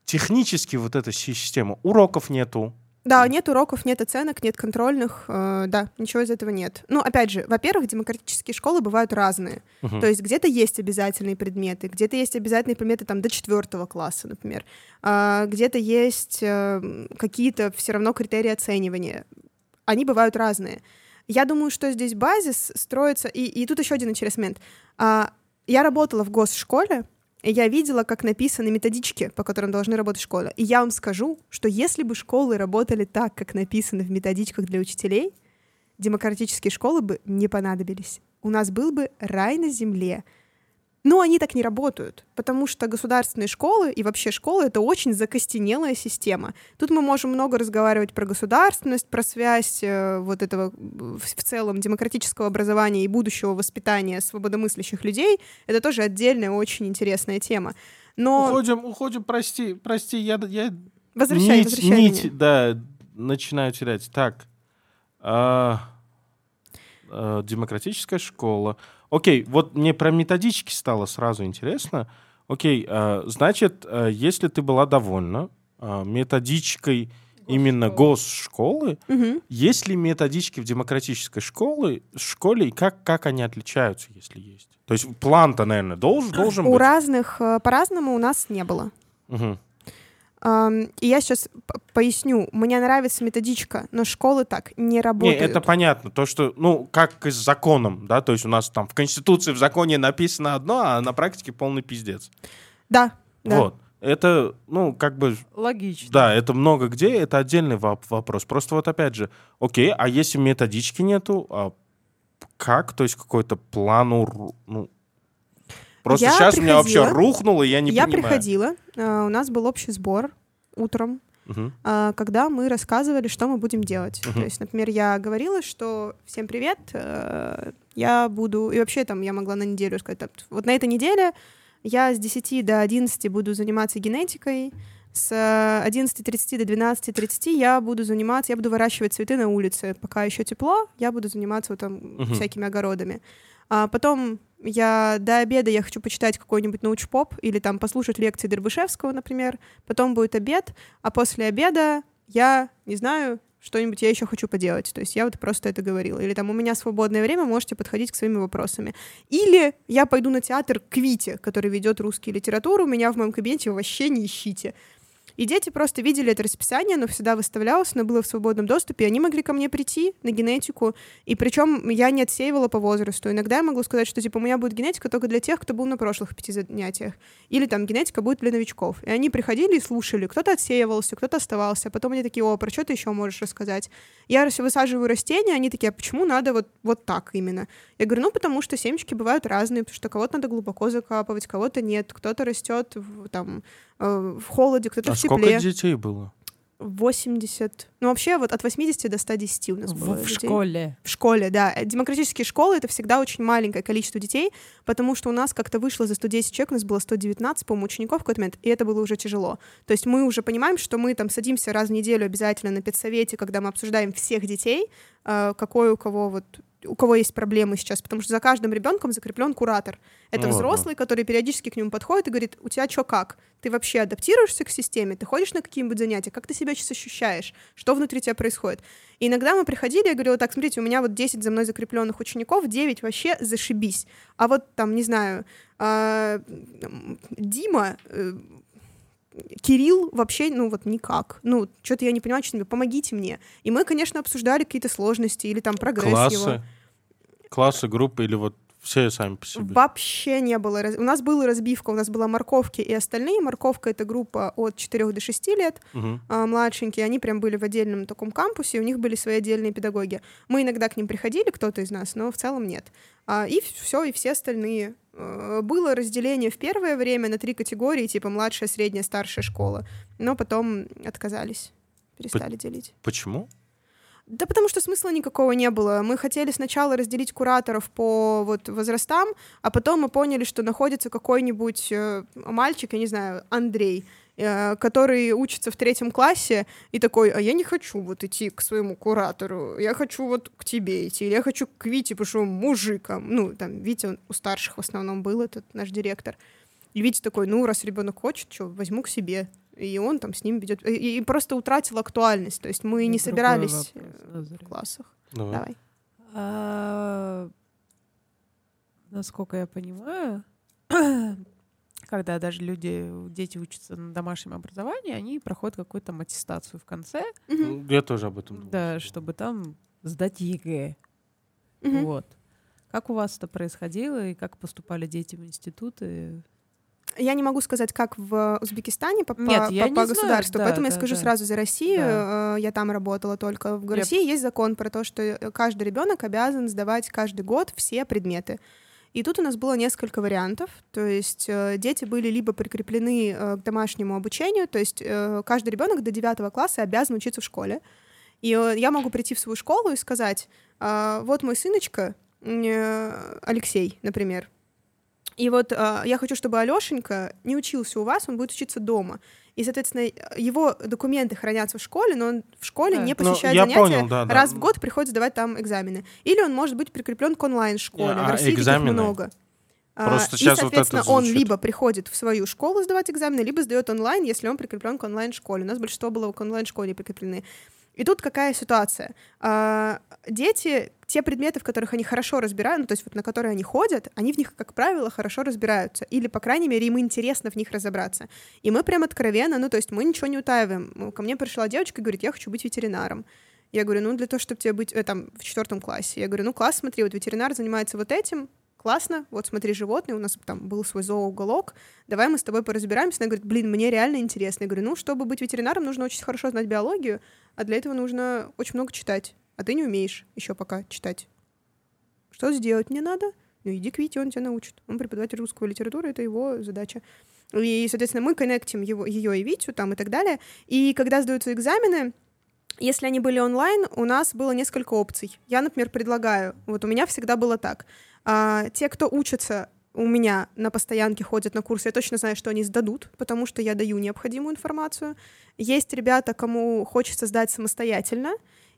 технически вот эта система, уроков нету, Да, нет уроков, нет оценок, нет контрольных, э, да, ничего из этого нет. Ну, опять же, во-первых, демократические школы бывают разные. Мгм. То есть где-то есть обязательные предметы, где-то есть обязательные предметы там до четвертого класса, например, А, где-то есть э, какие-то все равно критерии оценивания. Они бывают разные. Я думаю, что здесь базис строится, и, и тут еще один интересный момент. А, я работала в госшколе, и я видела, как написаны методички, по которым должны работать школы. И я вам скажу, что если бы школы работали так, как написано в методичках для учителей, демократические школы бы не понадобились. У нас был бы рай на земле. Но они так не работают, потому что государственные школы и вообще школы — это очень закостенелая система. Тут мы можем много разговаривать про государственность, про связь э, вот этого в целом демократического образования и будущего воспитания свободомыслящих людей. Это тоже отдельная очень интересная тема. Но Уходим, уходим, прости, прости, я, я возвращай, нить, возвращай нить, меня. да, начинаю терять. Так, а, а, демократическая школа. Окей, вот мне про методички стало сразу интересно. Окей, а, значит, а, если ты была довольна а, методичкой именно госшколы, Мгм. есть ли методички в демократической школе, школе и как, как они отличаются, если есть? То есть план-то, наверное, должен, должен У быть. разных э, по-разному у нас не было. Мгм. И я сейчас поясню. Мне нравится методичка, но школы так не Не, работают. это понятно. То, что, ну, как и с законом, да, то есть у нас там в Конституции, в законе написано одно, а на практике полный пиздец. Да, да. Вот. Это, ну, как бы, Логично. да, это много где, это отдельный воп- вопрос. Просто вот опять же, окей, а если методички нету, а как? То есть какой-то план, ну... Просто Я сейчас у меня вообще приходила, рухнуло, и я не я понимаю. приходила, э, у нас был общий сбор утром, а, когда мы рассказывали, что мы будем делать. Мгм. То есть, например, я говорила, что всем привет, э, я буду... И вообще там я могла на неделю сказать, вот на этой неделе я с 10 до 11 буду заниматься генетикой, с э, 11.30 до 12.30 я буду заниматься, я буду выращивать цветы на улице. Пока еще тепло, я буду заниматься вот там Мгм. всякими огородами. А потом я до обеда я хочу почитать какой-нибудь научпоп или там послушать лекции Дербышевского, например. Потом будет обед, а после обеда я, не знаю, что-нибудь я еще хочу поделать. То есть я вот просто это говорила. Или там у меня свободное время, можете подходить к своими вопросами. Или я пойду на театр к который ведет русский литературу. Меня в моем кабинете вообще не ищите. И дети просто видели это расписание, оно всегда выставлялось, оно было в свободном доступе, и они могли ко мне прийти на генетику, и причем я не отсеивала по возрасту. Иногда я могу сказать, что типа у меня будет генетика только для тех, кто был на прошлых пяти занятиях. Или там генетика будет для новичков. И они приходили и слушали. Кто-то отсеивался, кто-то оставался. Потом они такие, о, про что ты еще можешь рассказать? Я высаживаю растения, они такие, а почему надо вот, вот так именно? Я говорю, ну потому что семечки бывают разные, потому что кого-то надо глубоко закапывать, кого-то нет. Кто-то растет в, там, э, в холоде, кто-то А в сколько тепле. детей было? 80. Ну, вообще, вот от 80 до 110 у нас было В, в детей. школе. В школе, да. Э, Демократические школы — это всегда очень маленькое количество детей, потому что у нас как-то вышло за 110 человек, у нас было 119, по-моему, учеников в какой-то момент, и это было уже тяжело. То есть мы уже понимаем, что мы там садимся раз в неделю обязательно на педсовете, когда мы обсуждаем всех детей, э, какой у кого вот у кого есть проблемы сейчас, потому что за каждым ребенком закреплен куратор. Это Ну взрослый, который периодически к нему подходит и говорит, у тебя что как? Ты вообще адаптируешься к системе? Ты ходишь на какие-нибудь занятия? Как ты себя сейчас ощущаешь? Что внутри тебя происходит? И иногда мы приходили, я говорила, так, смотрите, у меня вот 10 за мной закрепленных учеников, 9 вообще зашибись. А вот там, не знаю, а, Дима, э, Кирилл вообще, ну вот никак. Ну, что-то я не понимаю, что помогите мне. И мы, конечно, обсуждали какие-то сложности или там прогресс его. Классы? Классы, группы или вот все сами по себе? Вообще не было. У нас была разбивка, у нас была морковки и остальные. Морковка — это группа от 4 до 6 лет, Мгм. а, младшенькие, они прям были в отдельном таком кампусе, у них были свои отдельные педагоги. Мы иногда к ним приходили, кто-то из нас, но в целом нет. А, и все, и все остальные. Э, Было разделение в первое время на три категории, типа младшая, средняя, старшая школа, но потом отказались, перестали делить. Почему? Да потому что смысла никакого не было. Мы хотели сначала разделить кураторов по вот возрастам, а потом мы поняли, что находится какой-нибудь э, мальчик, я не знаю, Андрей, э, который учится в третьем классе и такой, а я не хочу вот идти к своему куратору, я хочу вот к тебе идти, или я хочу к Вите, потому что он мужиком. Ну, там, Витя он у старших в основном был, этот наш директор. И Витя такой, ну, раз ребенок хочет, что, возьму к себе. И он там с ним ведет. И, и просто утратил актуальность. То есть мы не Другой собирались вопрос, э, в классах. Давай. Давай. А, Насколько я понимаю, когда даже люди, дети учатся на домашнем образовании, они проходят какую-то там аттестацию в конце, Мгм. Я тоже об этом думал. да, чтобы там сдать ЕГЭ. Вот. Как у вас это происходило и как поступали дети в институты? Я не могу сказать, как в Узбекистане по, Нет, по- я по- не по государству, да, поэтому я да, скажу да. сразу за Россию. Да. э, Я там работала только. В Я- России есть закон про то, что э, каждый ребенок обязан сдавать каждый год все предметы. И тут у нас было несколько вариантов. То есть э, дети были либо прикреплены э, к домашнему обучению, то есть э, каждый ребенок до 9 класса обязан учиться в школе. И э, я могу прийти в свою школу и сказать, «А, вот мой сыночка, Алексей, например, и вот э, я хочу, чтобы Алешенька не учился у вас, он будет учиться дома. И, соответственно, его документы хранятся в школе, но он в школе Да. не Ну, посещает я занятия, понял, да, да. раз в год приходит сдавать там экзамены. Или он может быть прикреплен к онлайн-школе. А в России таких экзамены? много. А, Просто и, сейчас вот это соответственно, он либо приходит в свою школу сдавать экзамены, либо сдает онлайн, если он прикреплен к онлайн-школе. У нас большинство было к онлайн-школе прикреплены. И тут какая ситуация? А, дети, те предметы, в которых они хорошо разбирают, ну, то есть вот на которые они ходят, они в них, как правило, хорошо разбираются. Или, по крайней мере, им интересно в них разобраться. И мы прям откровенно, ну, то есть мы ничего не утаиваем. Ко мне пришла девочка и говорит, я хочу быть ветеринаром. Я говорю, ну, для того, чтобы тебе быть э, там в четвертом классе. Я говорю, ну, класс, смотри, вот ветеринар занимается вот этим, классно, вот смотри, животные, у нас там был свой зооуголок, давай мы с тобой поразбираемся. Она говорит, блин, мне реально интересно. Я говорю, ну, чтобы быть ветеринаром, нужно очень хорошо знать биологию, а для этого нужно очень много читать. А ты не умеешь еще пока читать. Что сделать мне надо? Ну, иди к Вите, он тебя научит. Он преподаватель русского литературы, это его задача. И, соответственно, мы коннектим его, ее и Витю там и так далее. И когда сдаются экзамены, если они были онлайн, у нас было несколько опций. Я, например, предлагаю, вот у меня всегда было так. А, те, кто учатся у меня на постоянке ходят на курсы, я точно знаю, что они сдадут, потому что я даю необходимую информацию. Есть ребята, кому хочется сдать самостоятельно,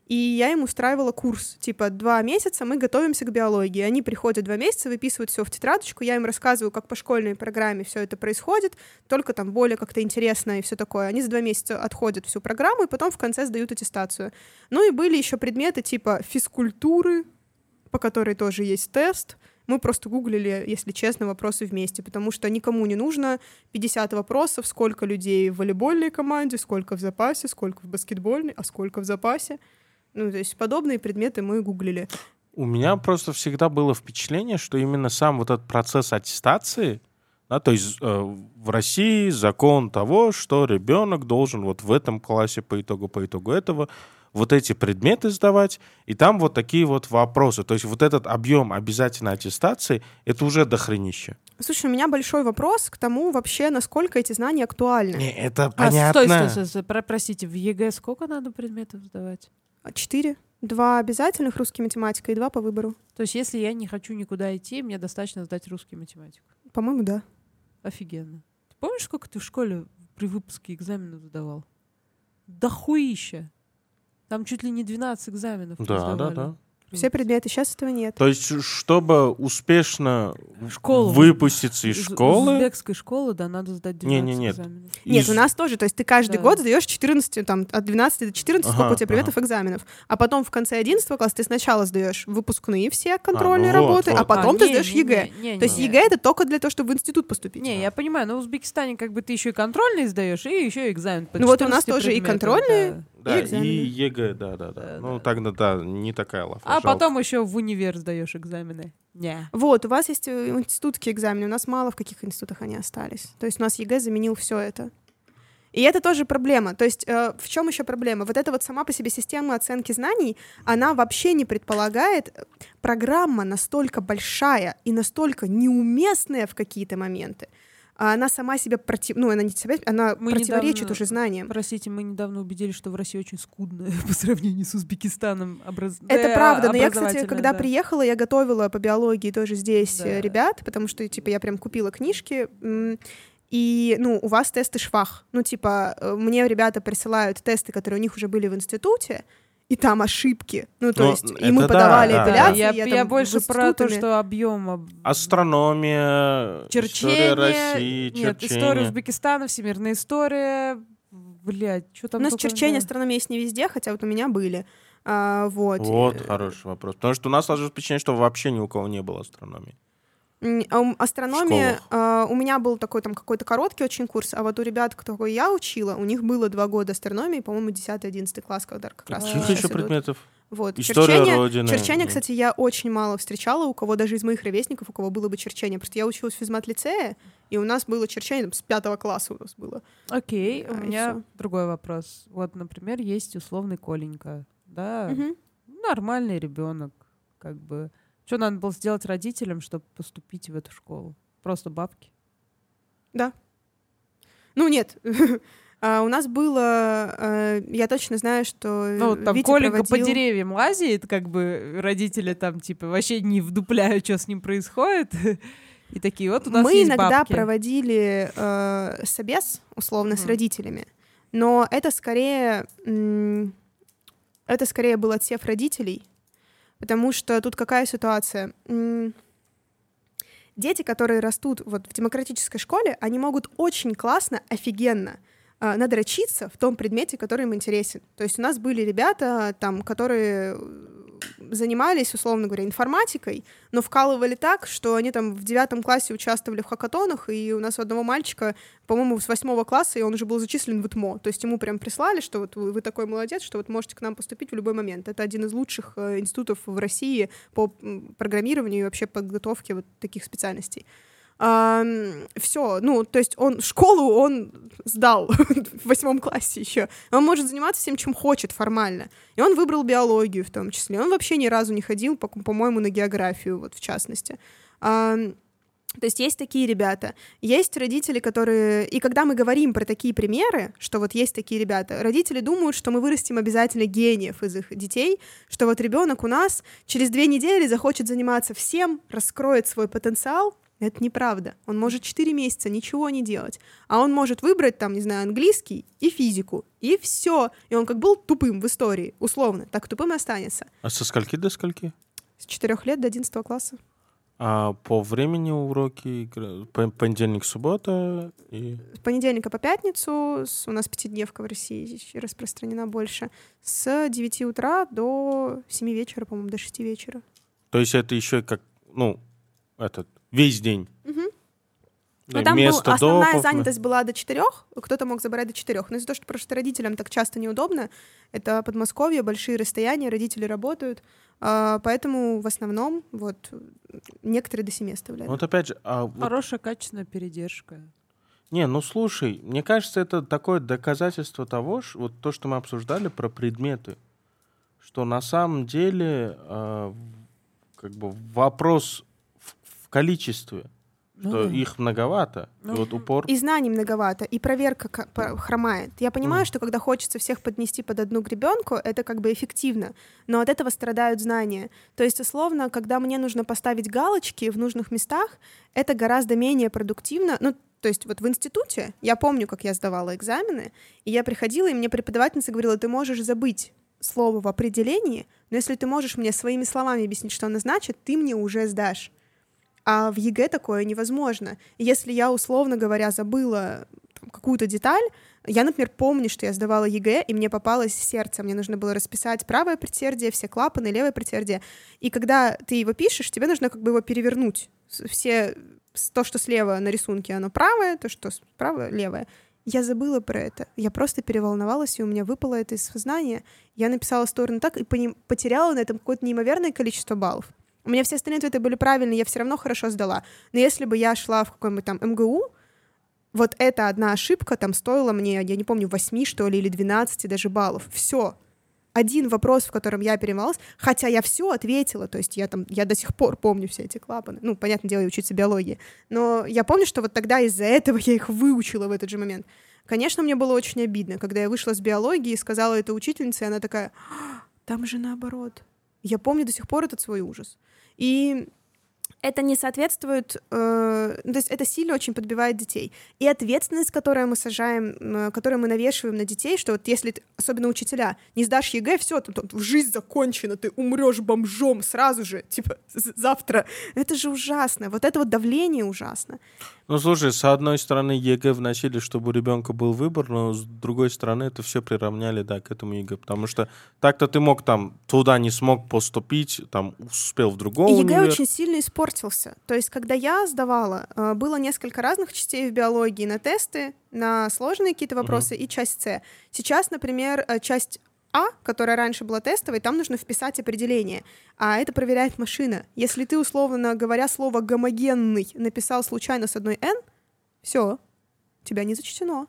и я им устраивала курс, типа, два месяца мы готовимся к биологии. Они приходят два месяца, выписывают все в тетрадочку, я им рассказываю, как по школьной программе все это происходит, только там более как-то интересно и все такое. Они за два месяца отходят всю программу, и потом в конце сдают аттестацию. Ну и были еще предметы типа физкультуры, по которой тоже есть тест. Мы просто гуглили, если честно, вопросы вместе, потому что никому не нужно 50 вопросов, сколько людей в волейбольной команде, сколько в запасе, сколько в баскетбольной, а сколько в запасе. Ну, то есть подобные предметы мы гуглили. У меня просто всегда было впечатление, что именно сам вот этот процесс аттестации, да, то есть э, в России закон того, что ребенок должен вот в этом классе по итогу по итогу этого вот эти предметы сдавать, и там вот такие вот вопросы. То есть вот этот объем обязательной аттестации, это уже дохренище. Слушай, у меня большой вопрос к тому вообще, насколько эти знания актуальны. Не, это А, понятно. стой, стой, стой, стой, про- простите, в ЕГЭ сколько надо предметов сдавать? А, Четыре. Два обязательных, русский математика, и два по выбору. То есть, если я не хочу никуда идти, мне достаточно сдать русский математику. По-моему, да. Офигенно. Ты помнишь, сколько ты в школе при выпуске экзаменов сдавал? Да хуища. Там чуть ли не 12 экзаменов. Да, да, сдавали. да. Все предметы, сейчас этого нет. То есть, чтобы успешно Школу. выпуститься из Из школы, узбекской школы, да, надо сдать 12 Не, не, нет. экзаменов. Нет, из- у нас тоже. То есть ты каждый Да. год сдаешь 14, там, от 12 до 14, сколько Ага, у тебя предметов экзаменов. А потом в конце 11 класса ты сначала сдаешь выпускные все контрольные ну вот, работы, а вот. потом А, ты не, сдаешь не, ЕГЭ. не, не, То есть не. ЕГЭ это только для того, чтобы в институт поступить. Не, я понимаю, но в Узбекистане как бы ты еще и контрольный сдаешь, и еще экзамен. по Ну вот у нас 14 тоже и предметам, контрольные, да. Да, и экзамены. и ЕГЭ, да, да, да. Да, Ну, да. тогда, да, не такая лафа. А жалко. потом еще в универ сдаешь экзамены. Не. Вот, у вас есть э, институтские экзамены, у нас мало в каких институтах они остались. То есть у нас ЕГЭ заменил все это. И это тоже проблема. То есть э, в чем еще проблема? Вот эта вот сама по себе система оценки знаний, она вообще не предполагает э, программа настолько большая и настолько неуместная в какие-то моменты. А Она сама себя против... Ну, она не себя... Она Мы противоречит недавно- уже знаниям. Простите, мы недавно убедились, что в России очень скудно по сравнению с Узбекистаном образ... Это э, правда, но я, кстати, когда да. приехала, я готовила по биологии тоже здесь Да. э, ребят, потому что, типа, я прям купила книжки, и, ну, у вас тесты швах. Ну, типа, э, мне ребята присылают тесты, которые у них уже были в институте, и там ошибки. Ну, то Ну, есть, и мы да, подавали да. апелляции, я, я, я больше про то, что объем об- Астрономия, черчение, история России, нет, черчение. история Узбекистана, всемирная история, блядь, что там У нас черчение, да. астрономия есть не везде, хотя вот у меня были. А, вот. Вот хороший вопрос. Потому что у нас сложилось впечатление, что вообще ни у кого не было астрономии. А, Астрономия, школах. а, у меня был такой там какой-то короткий очень курс, а вот у ребят, кто я учила, у них было два года астрономии, по-моему, 10-11 класс, когда как раз Каких сейчас еще идут. предметов? Вот. История черчение, Родины. черчение, кстати, я очень мало встречала, у кого даже из моих ровесников, у кого было бы черчение. Просто я училась в физмат-лицее, и у нас было черчение там, с пятого класса у нас было. Окей, у А, и меня всё. другой вопрос. Вот, например, есть условный Коленька, да, Мгм. нормальный ребенок, как бы Что надо было сделать родителям, чтобы поступить в эту школу? Просто бабки. Ну, нет. А, У нас было, э, я точно знаю, что Ну, вот там Витя Коленька по проводил- деревьям лазит, как бы родители там, типа, вообще не вдупляют, что с ним происходит. И такие, вот у нас Мы есть иногда бабки. проводили э, собес, условно, с Мгм. родителями, но это скорее, это скорее был отсев родителей, потому что тут какая ситуация? Дети, которые растут вот в демократической школе, они могут очень классно, офигенно э, надрочиться в том предмете, который им интересен. То есть у нас были ребята, там, которые занимались, условно говоря, информатикой, но вкалывали так, что они там в девятом классе участвовали в хакатонах, и у нас у одного мальчика, по-моему, с восьмого класса, и он уже был зачислен в ИТМО. То есть ему прям прислали, что вот вы, такой молодец, что вот можете к нам поступить в любой момент. Это один из лучших э, институтов в России по программированию и вообще подготовке вот таких специальностей. Все, ну, то есть он школу он сдал в восьмом классе еще. Он может заниматься всем, чем хочет формально. И он выбрал биологию в том числе. Он вообще ни разу не ходил, по- по-моему, на географию, вот в частности. То есть есть такие ребята, есть родители, которые... И когда мы говорим про такие примеры, что вот есть такие ребята, родители думают, что мы вырастим обязательно гениев из их детей, что вот ребенок у нас через две недели захочет заниматься всем, раскроет свой потенциал. Это неправда. Он может 4 месяца ничего не делать. А он может выбрать, там, не знаю, английский и физику. И все. И он как был тупым в истории, условно. Так тупым и останется. А со скольки до скольки? С 4 лет до 11 класса. А по времени уроки понедельник, суббота и С понедельника по пятницу, с- у нас пятидневка в России распространена больше, с 9 утра до 7 вечера, по-моему, до 6 вечера. то есть это еще как ну этот весь день. Да, Ну, там был- место до основная пов- занятость была до 4, кто-то мог забрать до 4. Но из-за того, что просто родителям так часто неудобно, это Подмосковье, большие расстояния, родители работают, а, поэтому в основном вот некоторые до 7 оставляли. Вот опять же, а вот- Хорошая, качественная передержка. не, ну слушай, мне кажется, это такое доказательство того, ш- вот то, что мы обсуждали про предметы, что на самом деле в- как бы вопрос количестве, Ну что да. их многовато, и Ну, вот упор. И знаний многовато, и проверка хромает. Я понимаю, Мгм. что когда хочется всех поднести под одну гребенку, это как бы эффективно, но от этого страдают знания. То есть, условно, когда мне нужно поставить галочки в нужных местах, это гораздо менее продуктивно. Ну, то есть вот в институте я помню, как я сдавала экзамены, и я приходила, и мне преподавательница говорила, ты можешь забыть слово в определении, но если ты можешь мне своими словами объяснить, что оно значит, ты мне уже сдашь. А в ЕГЭ такое невозможно. Если я, условно говоря, забыла какую-то деталь, я, например, помню, что я сдавала ЕГЭ, и мне попалось сердце. Мне нужно было расписать правое предсердие, все клапаны, левое предсердие. И когда ты его пишешь, тебе нужно как бы его перевернуть. Все то, что слева на рисунке, оно правое, то, что справа левое. Я забыла про это. Я просто переволновалась, и у меня выпало это из сознания. Я написала сторону так и потеряла на этом какое-то неимоверное количество баллов. У меня все остальные ответы были правильные, я все равно хорошо сдала. Но если бы я шла в какой-нибудь там МГУ, вот эта одна ошибка там стоила мне, я не помню, 8, что ли, или 12 даже баллов. Все. Один вопрос, в котором я перемалась, хотя я все ответила, то есть я там, я до сих пор помню все эти клапаны. Ну, понятное дело, я учиться биологии. Но я помню, что вот тогда из-за этого я их выучила в этот же момент. Конечно, мне было очень обидно, когда я вышла с биологии и сказала это учительнице, и она такая, «А, там же наоборот. Я помню до сих пор этот свой ужас. И это не соответствует, э, ну, то есть это сильно очень подбивает детей. И ответственность, которую мы сажаем, э, которую мы навешиваем на детей, что вот если, ты, особенно учителя, не сдашь ЕГЭ, все, жизнь закончена, ты умрешь бомжом сразу же, типа завтра. Это же ужасно. Вот это вот давление ужасно. Ну, слушай, с одной стороны, ЕГЭ вносили, чтобы у ребенка был выбор, но с другой стороны, это все приравняли, да, к этому ЕГЭ. Потому что так-то ты мог там туда не смог поступить, там успел в другого И ЕГЭ универ. очень сильно испортился. То есть, когда я сдавала, э, было несколько разных частей в биологии на тесты, на сложные какие-то вопросы и часть С. Сейчас, например, э, часть А, которая раньше была тестовой, там нужно вписать определение, а это проверяет машина. Если ты, условно говоря, слово «гомогенный» написал случайно с одной «н», все, тебя не зачтено.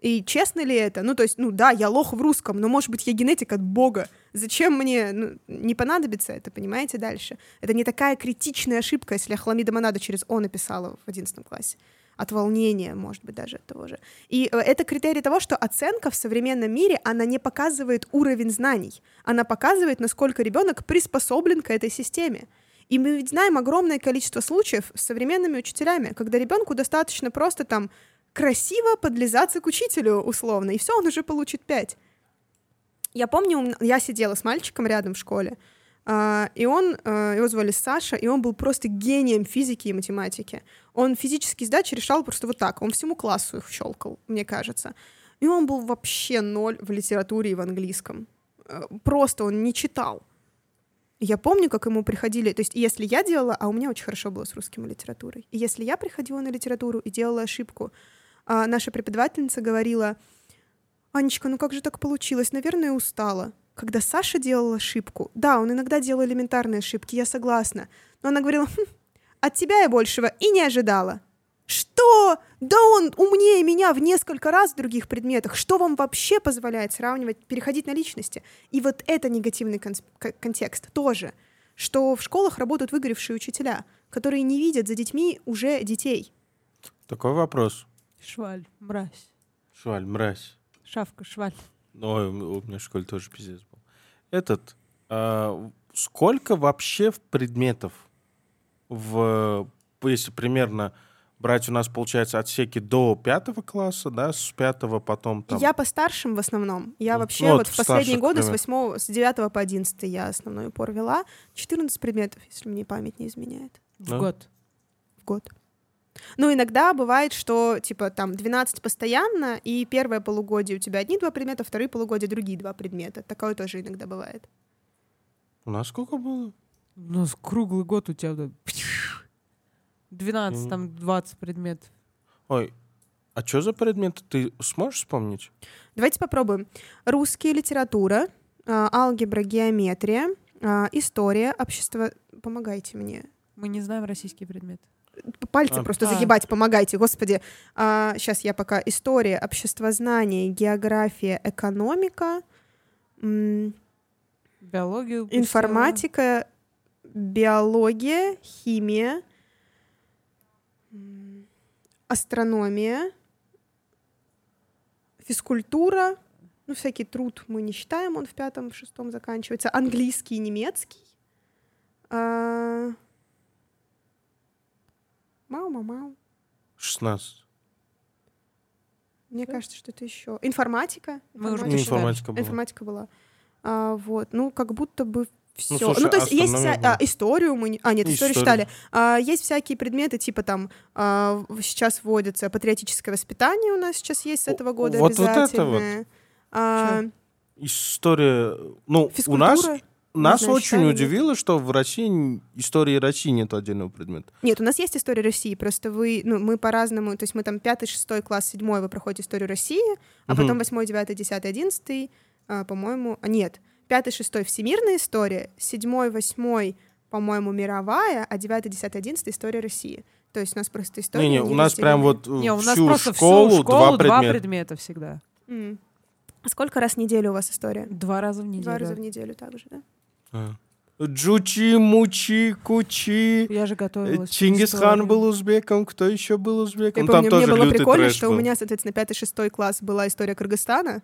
И честно ли это? Ну, то есть, ну да, я лох в русском, но, может быть, я генетик от Бога. Зачем мне? Ну, не понадобится это, понимаете, дальше. Это не такая критичная ошибка, если Ахламида Монада через «о» написала в 11 классе. От волнения, может быть, даже от того же. И э, это критерий того, что оценка в современном мире, она не показывает уровень знаний. Она показывает, насколько ребенок приспособлен к этой системе. И мы ведь знаем огромное количество случаев с современными учителями, когда ребенку достаточно просто там красиво подлизаться к учителю, условно, и все, он уже получит пять. Я помню, я сидела с мальчиком рядом в школе, Uh, и он, uh, его звали Саша, и он был просто гением физики и математики. Он физические задачи решал просто вот так. Он всему классу их щелкал, мне кажется. И он был вообще ноль в литературе и в английском. Uh, просто он не читал. Я помню, как ему приходили, то есть если я делала, а у меня очень хорошо было с русским и литературой, и если я приходила на литературу и делала ошибку, а наша преподавательница говорила, «Анечка, ну как же так получилось? Наверное, устала». Когда Саша делал ошибку, да, он иногда делал элементарные ошибки, я согласна, но она говорила, хм, «От тебя я большего и не ожидала». Что? Да он умнее меня в несколько раз в других предметах. Что вам вообще позволяет сравнивать, переходить на личности? И вот это негативный кон- контекст тоже, что в школах работают выгоревшие учителя, которые не видят за детьми уже детей. Такой вопрос. Шваль, мразь. Шваль, мразь. Шавка, шваль. Ой, у меня в школе тоже пиздец был. Этот, а, сколько вообще предметов в, если примерно брать у нас, получается, отсеки до пятого класса, да, с пятого потом там... Я по старшим в основном. Я Ну, вообще ну, вот вот в последние старших, годы с. 8, с 9 по 11 я основной упор вела. 14 предметов, если мне память не изменяет, В Да. год. в год. Ну, иногда бывает, что, типа, там 12 постоянно, и первое полугодие у тебя одни два предмета, вторые полугодия другие два предмета. Такое тоже иногда бывает. У нас сколько было? Ну, с- круглый год у тебя да, 12, Мгм. там 20 предметов. Ой, а что за предметы? Ты сможешь вспомнить? Давайте попробуем. Русский, литература, а, алгебра, геометрия, а, история, общество... Помогайте мне. Мы не знаем российские предметы. Пальцы А. просто А. загибать, помогайте, господи. сейчас я пока история, обществознание, география, экономика, м, Биологию. упустила. информатика, биология, химия, астрономия, физкультура, ну, всякий труд мы не считаем, он в пятом, в шестом заканчивается, английский, немецкий. А, Мау-мау-мау. 16. Мне кажется, что это еще. Информатика. Мы уже Точно. информатика была. Информатика была. А, вот, ну, как будто бы все. Ну, слушай, то есть есть вся... а, историю мы... не- А, нет, историю Историю. читали. А, есть всякие предметы, типа там а, сейчас вводится патриотическое воспитание у нас сейчас есть с этого года вот- вот это обязательное. А, История... Ну, у физкультура. нас, нас знаю, очень удивило, что в России истории России нет отдельного предмета. Нет, у нас есть история России, просто вы, ну, мы по-разному, то есть мы там пятый, шестой класс, седьмой вы проходите историю России, а Мгм. потом восьмой, девятый, десятый, одиннадцатый, а, по-моему, а, нет, пятый, шестой всемирная история, седьмой, восьмой, по-моему, мировая, а девятый, десятый, одиннадцатый история России. То есть у нас просто история. Не-не, у нас прям вот э, Не, у нас просто школу, всю два школу два предмета. предмета всегда. А сколько раз в неделю у вас история? Два раза в неделю. Два раза в неделю также, да? А. Джучи, мучи, кучи. Я же готовилась. Чингисхан был узбеком, кто еще был узбеком? Я Ну, там помню, тоже мне было лютый прикольно, трэш что у был. меня, соответственно, пятый, шестой класс была история Кыргызстана,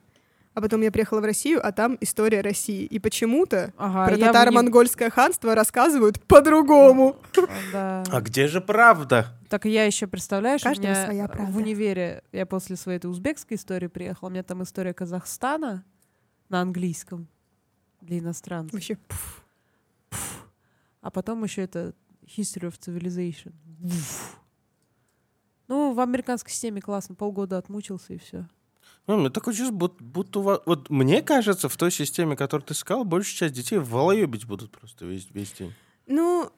а потом я приехала в Россию, а там история России. И почему-то Ага, про я татаро-монгольское ханство рассказывают по-другому. Да. А где же правда? Так я еще, представляешь, у Каждого меня своя правда. в универе, я после своей этой узбекской истории приехала, у меня там история Казахстана на английском для иностранцев. Вообще, пф. А потом еще это History of Civilization. Уф. Ну, в американской системе классно, полгода отмучился и все. Ну, мне такое чувство, будто, будто вас- Вот мне кажется, в той системе, которую ты сказал, большая часть детей волоебить будут просто весь, весь день. Ну,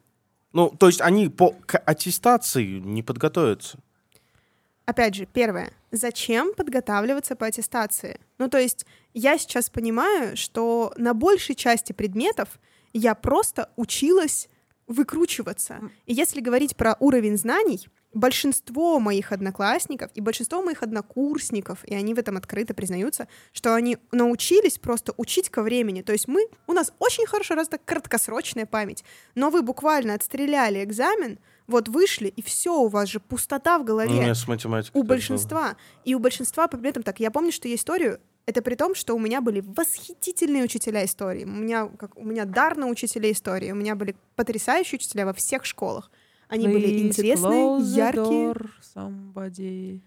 Ну, то есть они по к аттестации не подготовятся. опять же, первое. Зачем подготавливаться по аттестации? Ну, то есть я сейчас понимаю, что на большей части предметов я просто училась выкручиваться. И если говорить про уровень знаний, большинство моих одноклассников и большинство моих однокурсников, и они в этом открыто признаются, что они научились просто учить ко времени. То есть мы, у нас очень хорошо развита краткосрочная память, но вы буквально отстреляли экзамен, вот вышли, и все, у вас же пустота в голове. У меня с математикой У большинства. И у большинства по предметам так. Я помню, что я историю это при том, что у меня были восхитительные учителя истории. У меня, как, у меня дар на учителей истории. У меня были потрясающие учителя во всех школах. Они были Please интересные, close the яркие. door, somebody,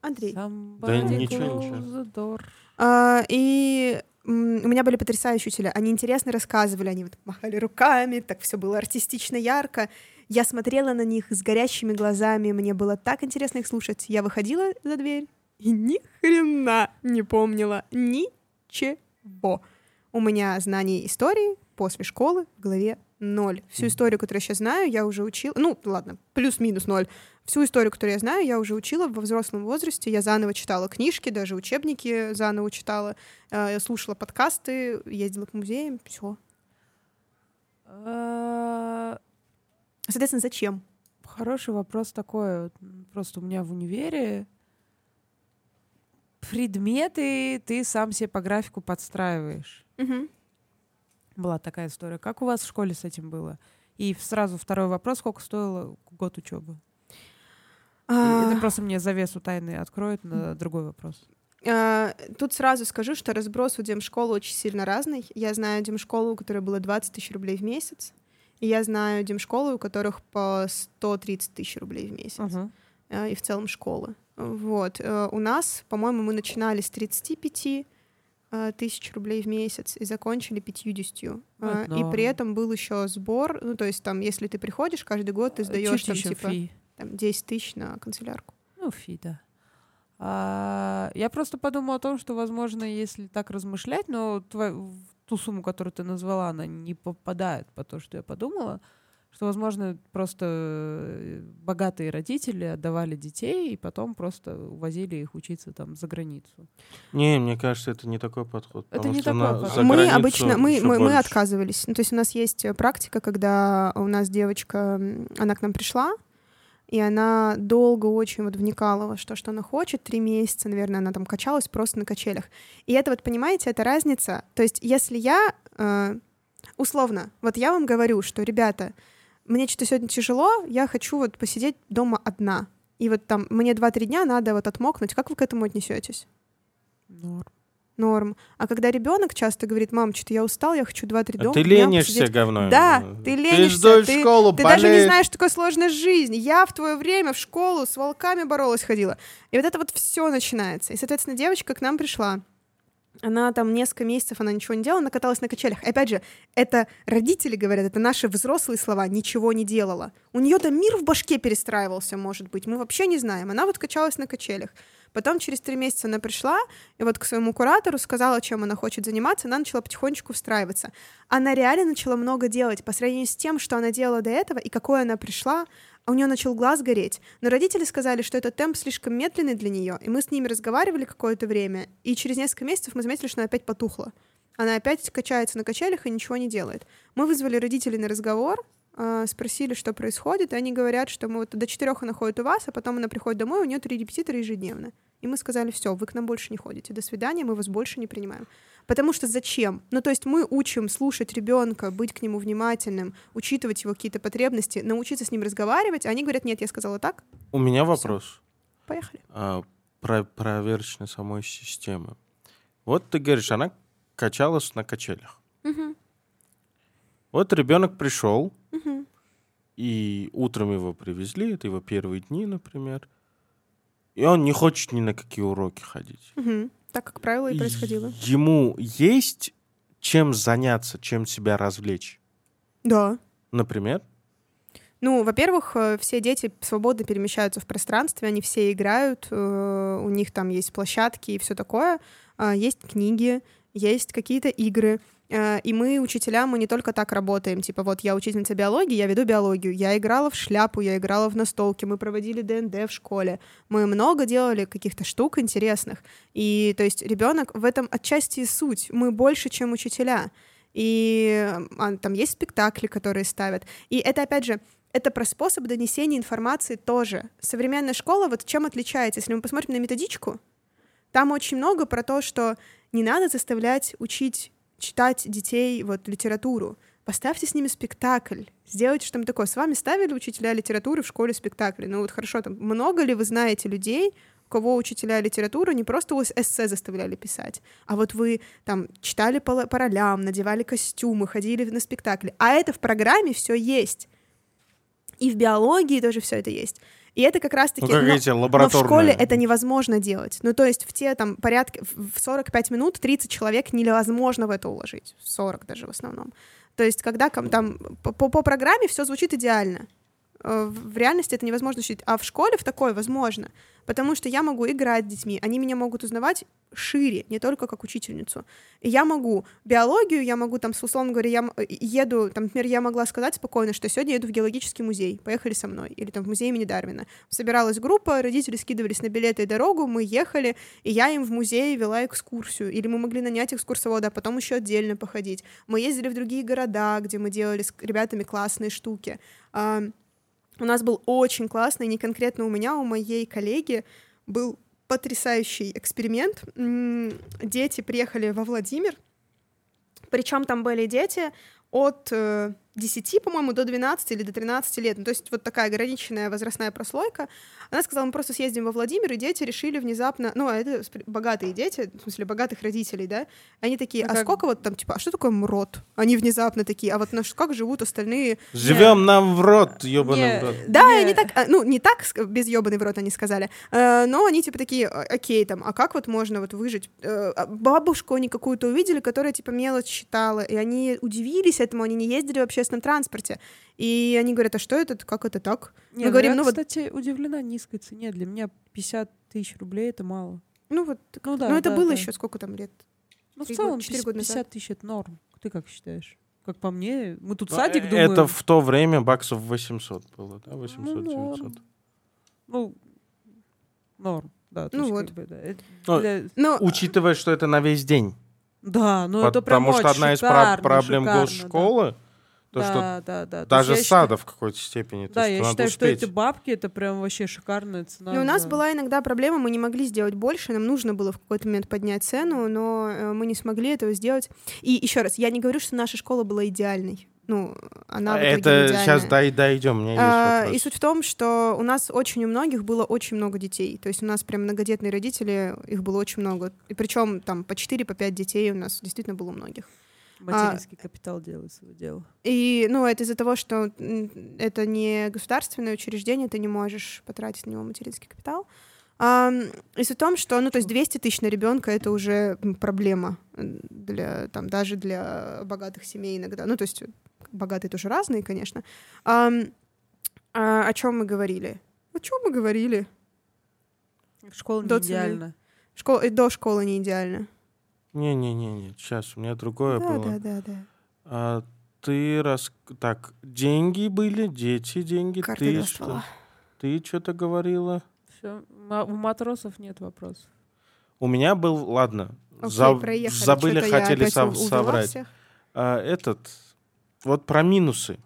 Андрей. somebody ничего, close ничего. door. А, и у меня были потрясающие учителя. Они интересно рассказывали, они вот махали руками, так все было артистично, ярко. Я смотрела на них с горящими глазами, мне было так интересно их слушать. Я выходила за дверь и ни хрена не помнила ничего. У меня знаний истории после школы в голове ноль. Всю историю, которую я сейчас знаю, я уже учила. Ну, ладно, плюс-минус ноль. Всю историю, которую я знаю, я уже учила во взрослом возрасте. Я заново читала книжки, даже учебники заново читала. Э, Я слушала подкасты, ездила по музеям, все. Соответственно, зачем? Хороший вопрос такой. Просто у меня в универе предметы ты сам себе по графику подстраиваешь. Мгм. Была такая история. Как у вас в школе с этим было? И сразу второй вопрос, сколько стоило год учебы? А, Это просто мне завесу тайны откроет на другой вопрос. а, Тут сразу скажу, что разброс у демшколы очень сильно разный. Я знаю демшколу, у которой было 20 тысяч рублей в месяц. И я знаю демшколы, у которых по 130 тысяч рублей в месяц. Э, и в целом школы. Вот. э, У нас, по-моему, мы начинали с 35 э, тысяч рублей в месяц и закончили 50. Ну, Э, это И при этом был еще сбор, ну, то есть там, если ты приходишь, каждый год ты сдаешь там, типа, фи. там, 10 тысяч на канцелярку. Ну, фи, да. А, я просто подумала о том, что, возможно, если так размышлять, но в ту сумму, которую ты назвала, она не попадает по то, что я подумала, что, возможно, просто э, богатые родители отдавали детей и потом просто увозили их учиться там за границу. Не, мне кажется, это не такой подход. Это не такой подход. мы обычно, мы, мы, мы отказывались. Ну, то есть у нас есть э, практика, когда у нас девочка, она к нам пришла, и она долго очень вот вникала во что, что она хочет. Три месяца, наверное, она там качалась просто на качелях. И это вот, понимаете, это разница. То есть если я, э, условно, вот я вам говорю, что, ребята, мне что-то сегодня тяжело, я хочу вот посидеть дома одна. И вот там мне 2-3 дня надо вот отмокнуть. Как вы к этому отнесетесь? Норм. Норм. А когда ребенок часто говорит, мам, что-то я устал, я хочу 2-3 А дома. ты дня ленишься, посидеть». говно. Да, ты ленишься, ждешь ты- школу, Ты даже не знаешь, что такое сложная жизнь. Я в твое время в школу с волками боролась, ходила. И вот это вот все начинается. И, соответственно, девочка к нам пришла. Она там несколько месяцев, она ничего не делала, она каталась на качелях. Опять же, это родители говорят, это наши взрослые слова, ничего не делала. У нее там мир в башке перестраивался, может быть, мы вообще не знаем. Она вот качалась на качелях. Потом через три месяца она пришла, и вот к своему куратору сказала, чем она хочет заниматься, она начала потихонечку встраиваться. Она реально начала много делать по сравнению с тем, что она делала до этого, и какой она пришла, а у нее начал глаз гореть. Но родители сказали, что этот темп слишком медленный для нее, и мы с ними разговаривали какое-то время, и через несколько месяцев мы заметили, что она опять потухла. Она опять качается на качелях и ничего не делает. Мы вызвали родителей на разговор, а, спросили, что происходит, и они говорят, что мы вот до четырех она ходит у вас, а потом она приходит домой, у нее три репетитора ежедневно. И мы сказали, все, вы к нам больше не ходите, до свидания, мы вас больше не принимаем. Потому что зачем? Ну, то есть мы учим слушать ребенка, быть к нему внимательным, учитывать его какие-то потребности, научиться с ним разговаривать, а они говорят, нет, я сказала так, У меня вопрос. поехали. а, про проверочной самой системы. Вот ты говоришь, она качалась на качелях. Мгм, Вот ребенок пришел, мгм. и утром его привезли, это его первые дни, например, и он не хочет ни на какие уроки ходить. Мгм. Так, как правило, и происходило. Ему есть чем заняться, чем себя развлечь. Да. Например, Ну, во-первых, э, все дети свободно перемещаются в пространстве, они все играют, э, у них там есть площадки и все такое, а, есть книги, есть какие-то игры. Э, И мы, учителя, мы не только так работаем. Типа, вот я учительница биологии, я веду биологию. Я играла в шляпу, я играла в настолки, мы проводили ДНД в школе. Мы много делали каких-то штук интересных. И, то есть, ребенок в этом отчасти суть. Мы больше, чем учителя. И а, там есть спектакли, которые ставят. И это, опять же, это про способ донесения информации тоже. Современная школа вот чем отличается? Если мы посмотрим на методичку, там очень много про то, что не надо заставлять учить читать детей вот литературу. Поставьте с ними спектакль, сделайте что-то такое. С вами ставили учителя литературы в школе спектакли? Ну вот хорошо, там много ли вы знаете людей, у кого учителя литературы не просто эссе заставляли писать, а вот вы там читали по, по ролям, надевали костюмы, ходили на спектакли. А это в программе все есть. И в биологии тоже все это есть. И это как раз-таки... Ну, как но, эти но в лабораторные. школе это невозможно делать. Ну, то есть в те там порядка... В 45 минут 30 человек невозможно в это уложить. 40 даже в основном. То есть когда там по, по программе все звучит идеально. Э, В реальности это невозможно учить. А в школе в такое возможно. Потому что я могу играть с детьми. Они меня могут узнавать шире, не только как учительницу. И я могу биологию, я могу там, условно говоря, я э, еду, там, например, я могла сказать спокойно, что сегодня еду в геологический музей, поехали со мной, или там в музей имени Дарвина. Собиралась группа, родители скидывались на билеты и дорогу, мы ехали, и я им в музей вела экскурсию, или мы могли нанять экскурсовода, а потом еще отдельно походить. Мы ездили в другие города, где мы делали с ребятами классные штуки. У нас был очень классный, не конкретно у меня, а у моей коллеги был потрясающий эксперимент. Дети приехали во Владимир, причем там были дети от э, 10, по-моему, до 12 или до 13 лет. Ну, то есть вот такая ограниченная возрастная прослойка. Она сказала, мы просто съездим во Владимир, и дети решили внезапно... Ну, а это богатые дети, в смысле, богатых родителей, да? Они такие, Ну, а как- сколько вот там, типа, а что такое МРОД? Они внезапно такие, а вот на ш- как живут остальные Живем нам в рот, ебаный Не, в рот. да, они так, а, ну, не так, без ебаный в рот они сказали, э, но они типа такие, «А, окей, там, а как вот можно вот выжить? Э, а бабушку они какую-то увидели, которая типа мелочь считала, и они удивились этому, они не ездили в общественном транспорте. И они говорят, а что это, как это так? Не, Мы говорим, я, ну вот- кстати, удивлена низкой цене. Для меня 50 тысяч рублей — это мало. Ну вот, Ну да, ну это да, было да. еще сколько там лет? Ну, в целом, года- четыре 50 года назад. 50 тысяч — это норм. Ты как считаешь? Как по мне, мы тут Ну, садик э, думаем. Это в то время баксов 800 было, да? 800, Ну, 900. норм. Ну, норм, да. Ну есть вот. как бы, да, это Ну, для- Ну, Учитывая, что это на весь день. Да, ну это прям Потому что одна из про- шикарно, проблем шикарно, госшколы, то, да. что да, да, да. Даже есть сада в какой-то степени, считаю- то, Да, что я считаю, что успеть. эти бабки это прям вообще шикарная цена. И у нас за- была иногда проблема, мы не могли сделать больше, нам нужно было в какой-то момент поднять цену, но э, мы не смогли этого сделать. И еще раз, я не говорю, что наша школа была идеальной. Ну, она в итоге А Это идеальная. сейчас дай, дойдем, у меня есть А, вопрос. И суть в том, что у нас очень у многих было очень много детей. То есть у нас прям многодетные родители, их было очень много. И причем там по 4, по 5 детей у нас действительно было у многих. Материнский капитал делает свое дело. И, ну, это из-за того, что это не государственное учреждение, ты не можешь потратить на него материнский капитал. Ам, и в том, что, ну, то есть 200 тысяч на ребенка это уже проблема м, для, там, даже для богатых семей иногда. Ну, то есть богатые тоже разные, конечно. Ам, а о чем мы говорили? О чем мы говорили? Школа не До идеальна. Школа, и до школы не идеально. Не-не-не, сейчас у меня другое Да, было. да, да, да. А, ты раз... Так, деньги были, дети, деньги. Карты ты что? Ты что-то говорила? Ма- У матросов нет вопросов. У меня был, ладно, Окей, за- проехали. забыли, Чё-то я хотели опять сов- увела соврать. всех. А, этот, вот про минусы.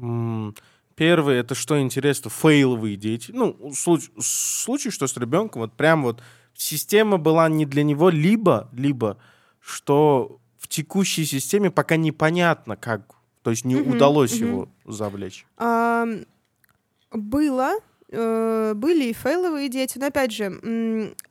М, Первый, это что интересно, фейловые дети. Ну, случай, случай, что с ребенком, вот прям вот система была не для него, либо, либо, что в текущей системе пока непонятно, как, то есть не Мгм, удалось мгм. его завлечь. Ам, было, были и фейловые дети, но опять же,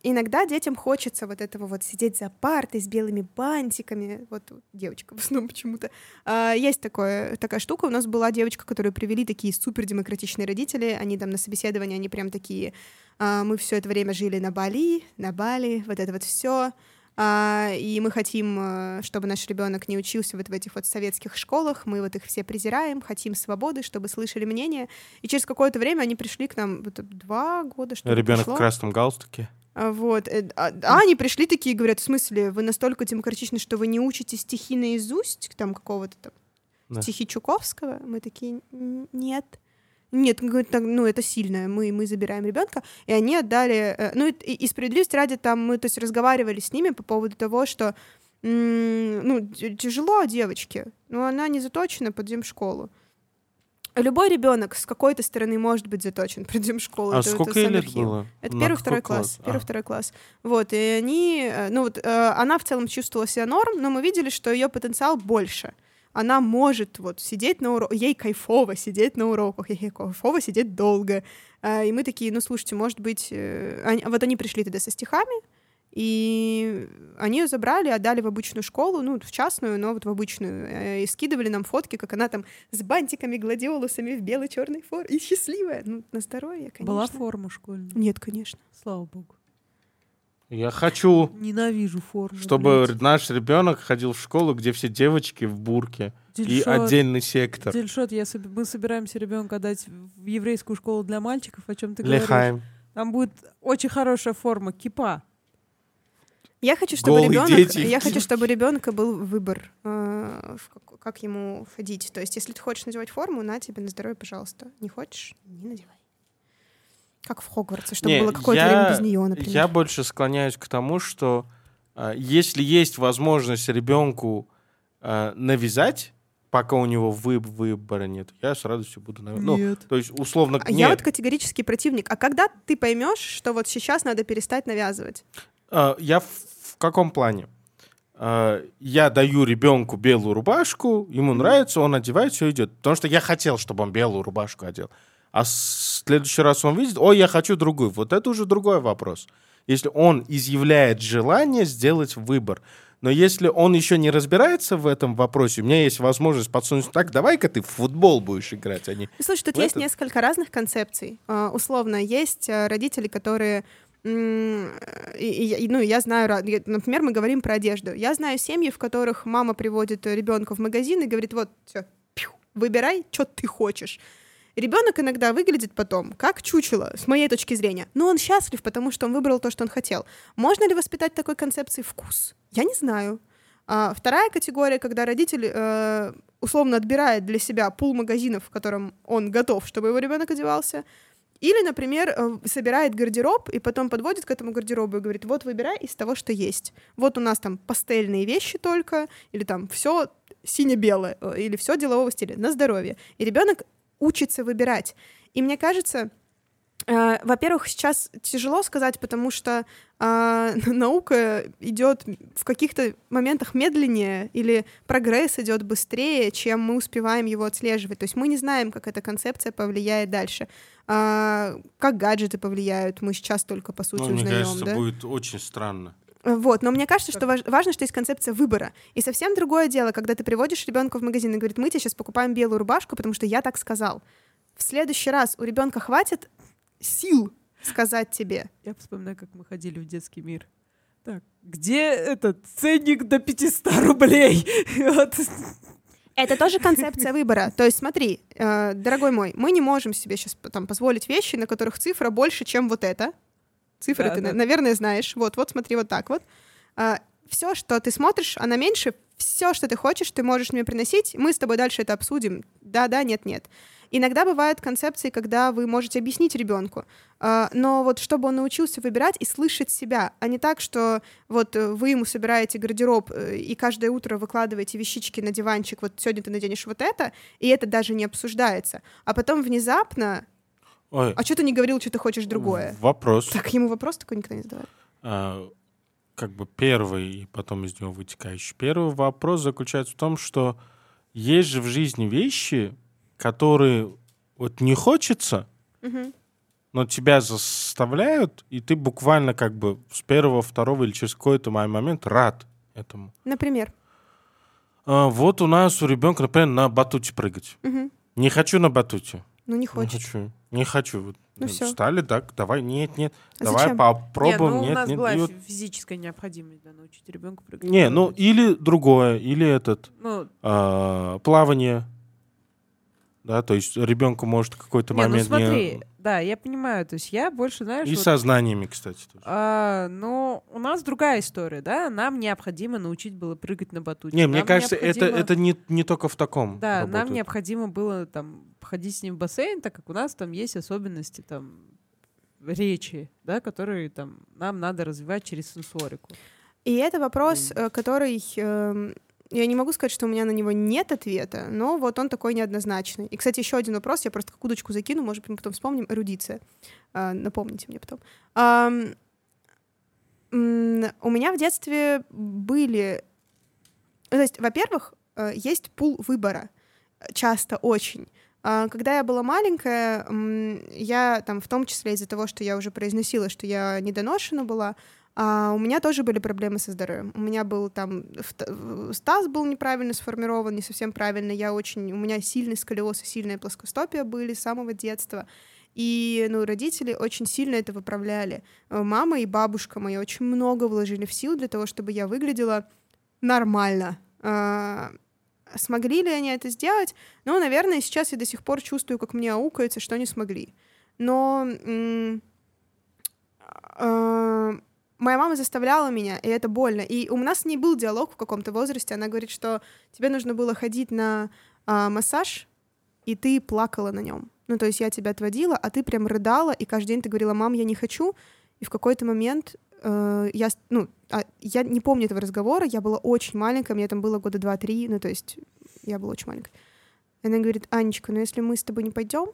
иногда детям хочется вот этого вот сидеть за партой с белыми бантиками, вот девочка в основном почему-то. А, есть такое, такая штука, у нас была девочка, которую привели такие супер демократичные родители, они там на собеседовании, они прям такие, «А, мы все это время жили на Бали, на Бали, вот это вот все. И мы хотим, э, чтобы наш ребенок не учился вот в этих вот советских школах, мы вот их все презираем, хотим свободы, чтобы слышали мнение. И через какое-то время они пришли к нам, вот, два года, что ли, Ребенок в красном галстуке. А, Вот. э, А, а они пришли такие, говорят, в смысле, вы настолько демократичны, что вы не учите стихи наизусть, там какого-то там Да. стихи Чуковского? Мы такие, «Н- нет. Нет, ну это сильно, мы, мы забираем ребенка, и они отдали, э, ну и, и справедливости ради там мы, то есть разговаривали с ними по поводу того, что ну тяжело девочке, но она не заточена под земшколу. Любой ребенок с какой-то стороны может быть заточен придем в школу. А это- это сколько Summer лет Hill. было? Это На первый, второй класс. Первый, А. второй класс. Вот, и они, э, ну вот, э, она в целом чувствовала себя норм, но мы видели, что ее потенциал больше. Она может вот сидеть на уроках, ей кайфово сидеть на уроках, ей кайфово сидеть долго. А, И мы такие, ну слушайте, может быть, э, они- вот они пришли тогда со стихами, и они ее забрали, отдали в обычную школу, ну, в частную, но вот в обычную, э, и скидывали нам фотки, как она там с бантиками, гладиолусами в белой черной форме, и счастливая. Ну, на здоровье, конечно. Была форма школьная. Нет, конечно. Слава богу. Я хочу, Ненавижу форму. чтобы блядь. наш ребенок ходил в школу, где все девочки в бурке и Дильшот, отдельный сектор. Дильшот, я соб- мы собираемся ребенка отдать в еврейскую школу для мальчиков, о чем ты говоришь? Лехаем. Там будет очень хорошая форма, кипа. Я хочу, чтобы Голые ребенок, дети. я хочу, чтобы у ребенка был выбор, э, как ему ходить. То есть, если ты хочешь надевать форму, на тебе на здоровье, пожалуйста. Не хочешь, не надевай. Как в Хогвартсе, чтобы Не, было какое-то я- время без нее, например. Я больше склоняюсь к тому, что а, если есть возможность ребенку а, навязать, пока у него вы- выбора нет, я с радостью буду навязывать. Ну, то есть, условно, А Я нет, вот категорический противник. А когда ты поймешь, что вот сейчас надо перестать навязывать? а, я в, в каком плане? Я даю ребенку белую рубашку, ему нравится, он одевает, все идет. Потому что я хотел, чтобы он белую рубашку одел. А в следующий раз он видит, ой, я хочу другую. Вот это уже другой вопрос. Если он изъявляет желание сделать выбор. Но если он еще не разбирается в этом вопросе, у меня есть возможность подсунуть, так, давай-ка ты в футбол будешь играть, а не... Слушай, тут есть этот- несколько разных концепций. А, условно, есть а, родители, которые... и- и- ну, я знаю, например, мы говорим про одежду. Я знаю семьи, в которых мама приводит ребенка в магазин и говорит, вот, все, выбирай, что ты хочешь. Ребенок иногда выглядит потом как чучело, с моей точки зрения. Но он счастлив, потому что он выбрал то, что он хотел. Можно ли воспитать такой концепции вкус? Я не знаю. А, вторая категория, когда родитель э, условно отбирает для себя пул магазинов, в котором он готов, чтобы его ребенок одевался. Или, например, э, собирает гардероб и потом подводит к этому гардеробу и говорит, вот выбирай из того, что есть. Вот у нас там пастельные вещи только, или там все сине-белое, э, или все делового стиля, на здоровье. И ребенок учится выбирать. И мне кажется, э, во-первых, сейчас тяжело сказать, потому что э, наука идет в каких-то моментах медленнее, или прогресс идет быстрее, чем мы успеваем его отслеживать. То есть мы не знаем, как эта концепция повлияет дальше. А, как гаджеты повлияют, мы сейчас только по сути Ну, мне узнаем, кажется, да? будет очень странно. Вот, но мне кажется, что важ- важно, что есть концепция выбора. И совсем другое дело, когда ты приводишь ребенка в магазин и говорит, мы тебе сейчас покупаем белую рубашку, потому что я так сказал. В следующий раз у ребенка хватит сил сказать тебе. Я вспоминаю, как мы ходили в детский мир. Так, где этот ценник до 500 рублей? Вот. Это тоже концепция выбора. То есть смотри, э, дорогой мой, мы не можем себе сейчас там позволить вещи, на которых цифра больше, чем вот это. Цифры Да, ты, да. на- наверное, знаешь. Вот, вот смотри, вот так вот. все, что ты смотришь, она меньше, все, что ты хочешь, ты можешь мне приносить, мы с тобой дальше это обсудим. Да, да, нет, нет. Иногда бывают концепции, когда вы можете объяснить ребенку, а, но вот чтобы он научился выбирать и слышать себя, а не так, что вот э, вы ему собираете гардероб э, и каждое утро выкладываете вещички на диванчик, вот сегодня ты наденешь вот это, и это даже не обсуждается. А потом внезапно, Ой, а что ты не говорил, что ты хочешь другое? вопрос. Так ему вопрос такой никто не задавал. а, как бы первый, и потом из него вытекающий. Первый вопрос заключается в том, что есть же в жизни вещи, которые вот не хочется, Мгм. но тебя заставляют, и ты буквально как бы с первого, второго или через какой-то мо- момент рад этому. Например. А, вот у нас у ребенка, например, на батуте прыгать. Мгм. Не хочу на батуте. Ну, не Не хочет. хочу. Не хочу. Вот, Ну э, всё. Встали, так, давай, нет, нет. А давай зачем? попробуем, не, ну, нет, у нас нет. была фи- физическая необходимость да, научить ребенка прыгать. Не, ну или другое, или этот Ну, а, плавание. Да, то есть ребенку может какой-то не, ну момент смотри, не... да, я понимаю, то есть я больше, знаешь, И вот, со знаниями, кстати. тоже. а, но у нас другая история, да, нам необходимо научить было прыгать на батуте. Не, мне Нам кажется, это, необходимо- это не, не только в таком. Да, нам работает. необходимо было там ходить с ним в бассейн, так как у нас там есть особенности там речи, да, которые там нам надо развивать через сенсорику. И это вопрос, э, который эм, я не могу сказать, что у меня на него нет ответа, но вот он такой неоднозначный. И, кстати, еще один вопрос, я просто как удочку закину, может быть, мы потом вспомним. Эрудиция. А, напомните мне потом. У меня в детстве были... То есть, во-первых, э, есть пул выбора. Часто очень. А, когда я была маленькая, я там в том числе из-за того, что я уже произносила, что я недоношена была, а у меня тоже были проблемы со здоровьем. У меня был там стаз был неправильно сформирован, не совсем правильно. Я очень, у меня сильный сколиоз и сильная плоскостопия были с самого детства. И, ну, родители очень сильно это выправляли. Мама и бабушка мои очень много вложили в сил для того, чтобы я выглядела нормально. А, смогли ли они это сделать? Ну, наверное, сейчас я до сих пор чувствую, как мне аукается, что они смогли. Но а, моя мама заставляла меня, и это больно. И у нас с ней был диалог в каком-то возрасте. Она говорит, что тебе нужно было ходить на а, массаж, и ты плакала на нем. Ну, то есть я тебя отводила, а ты прям рыдала, и каждый день ты говорила, мам, я не хочу. И в какой-то момент э, я, ну, а, я не помню этого разговора, я была очень маленькая, мне там было года два-три, ну, то есть я была очень маленькая. И она говорит, Анечка, ну если мы с тобой не пойдем,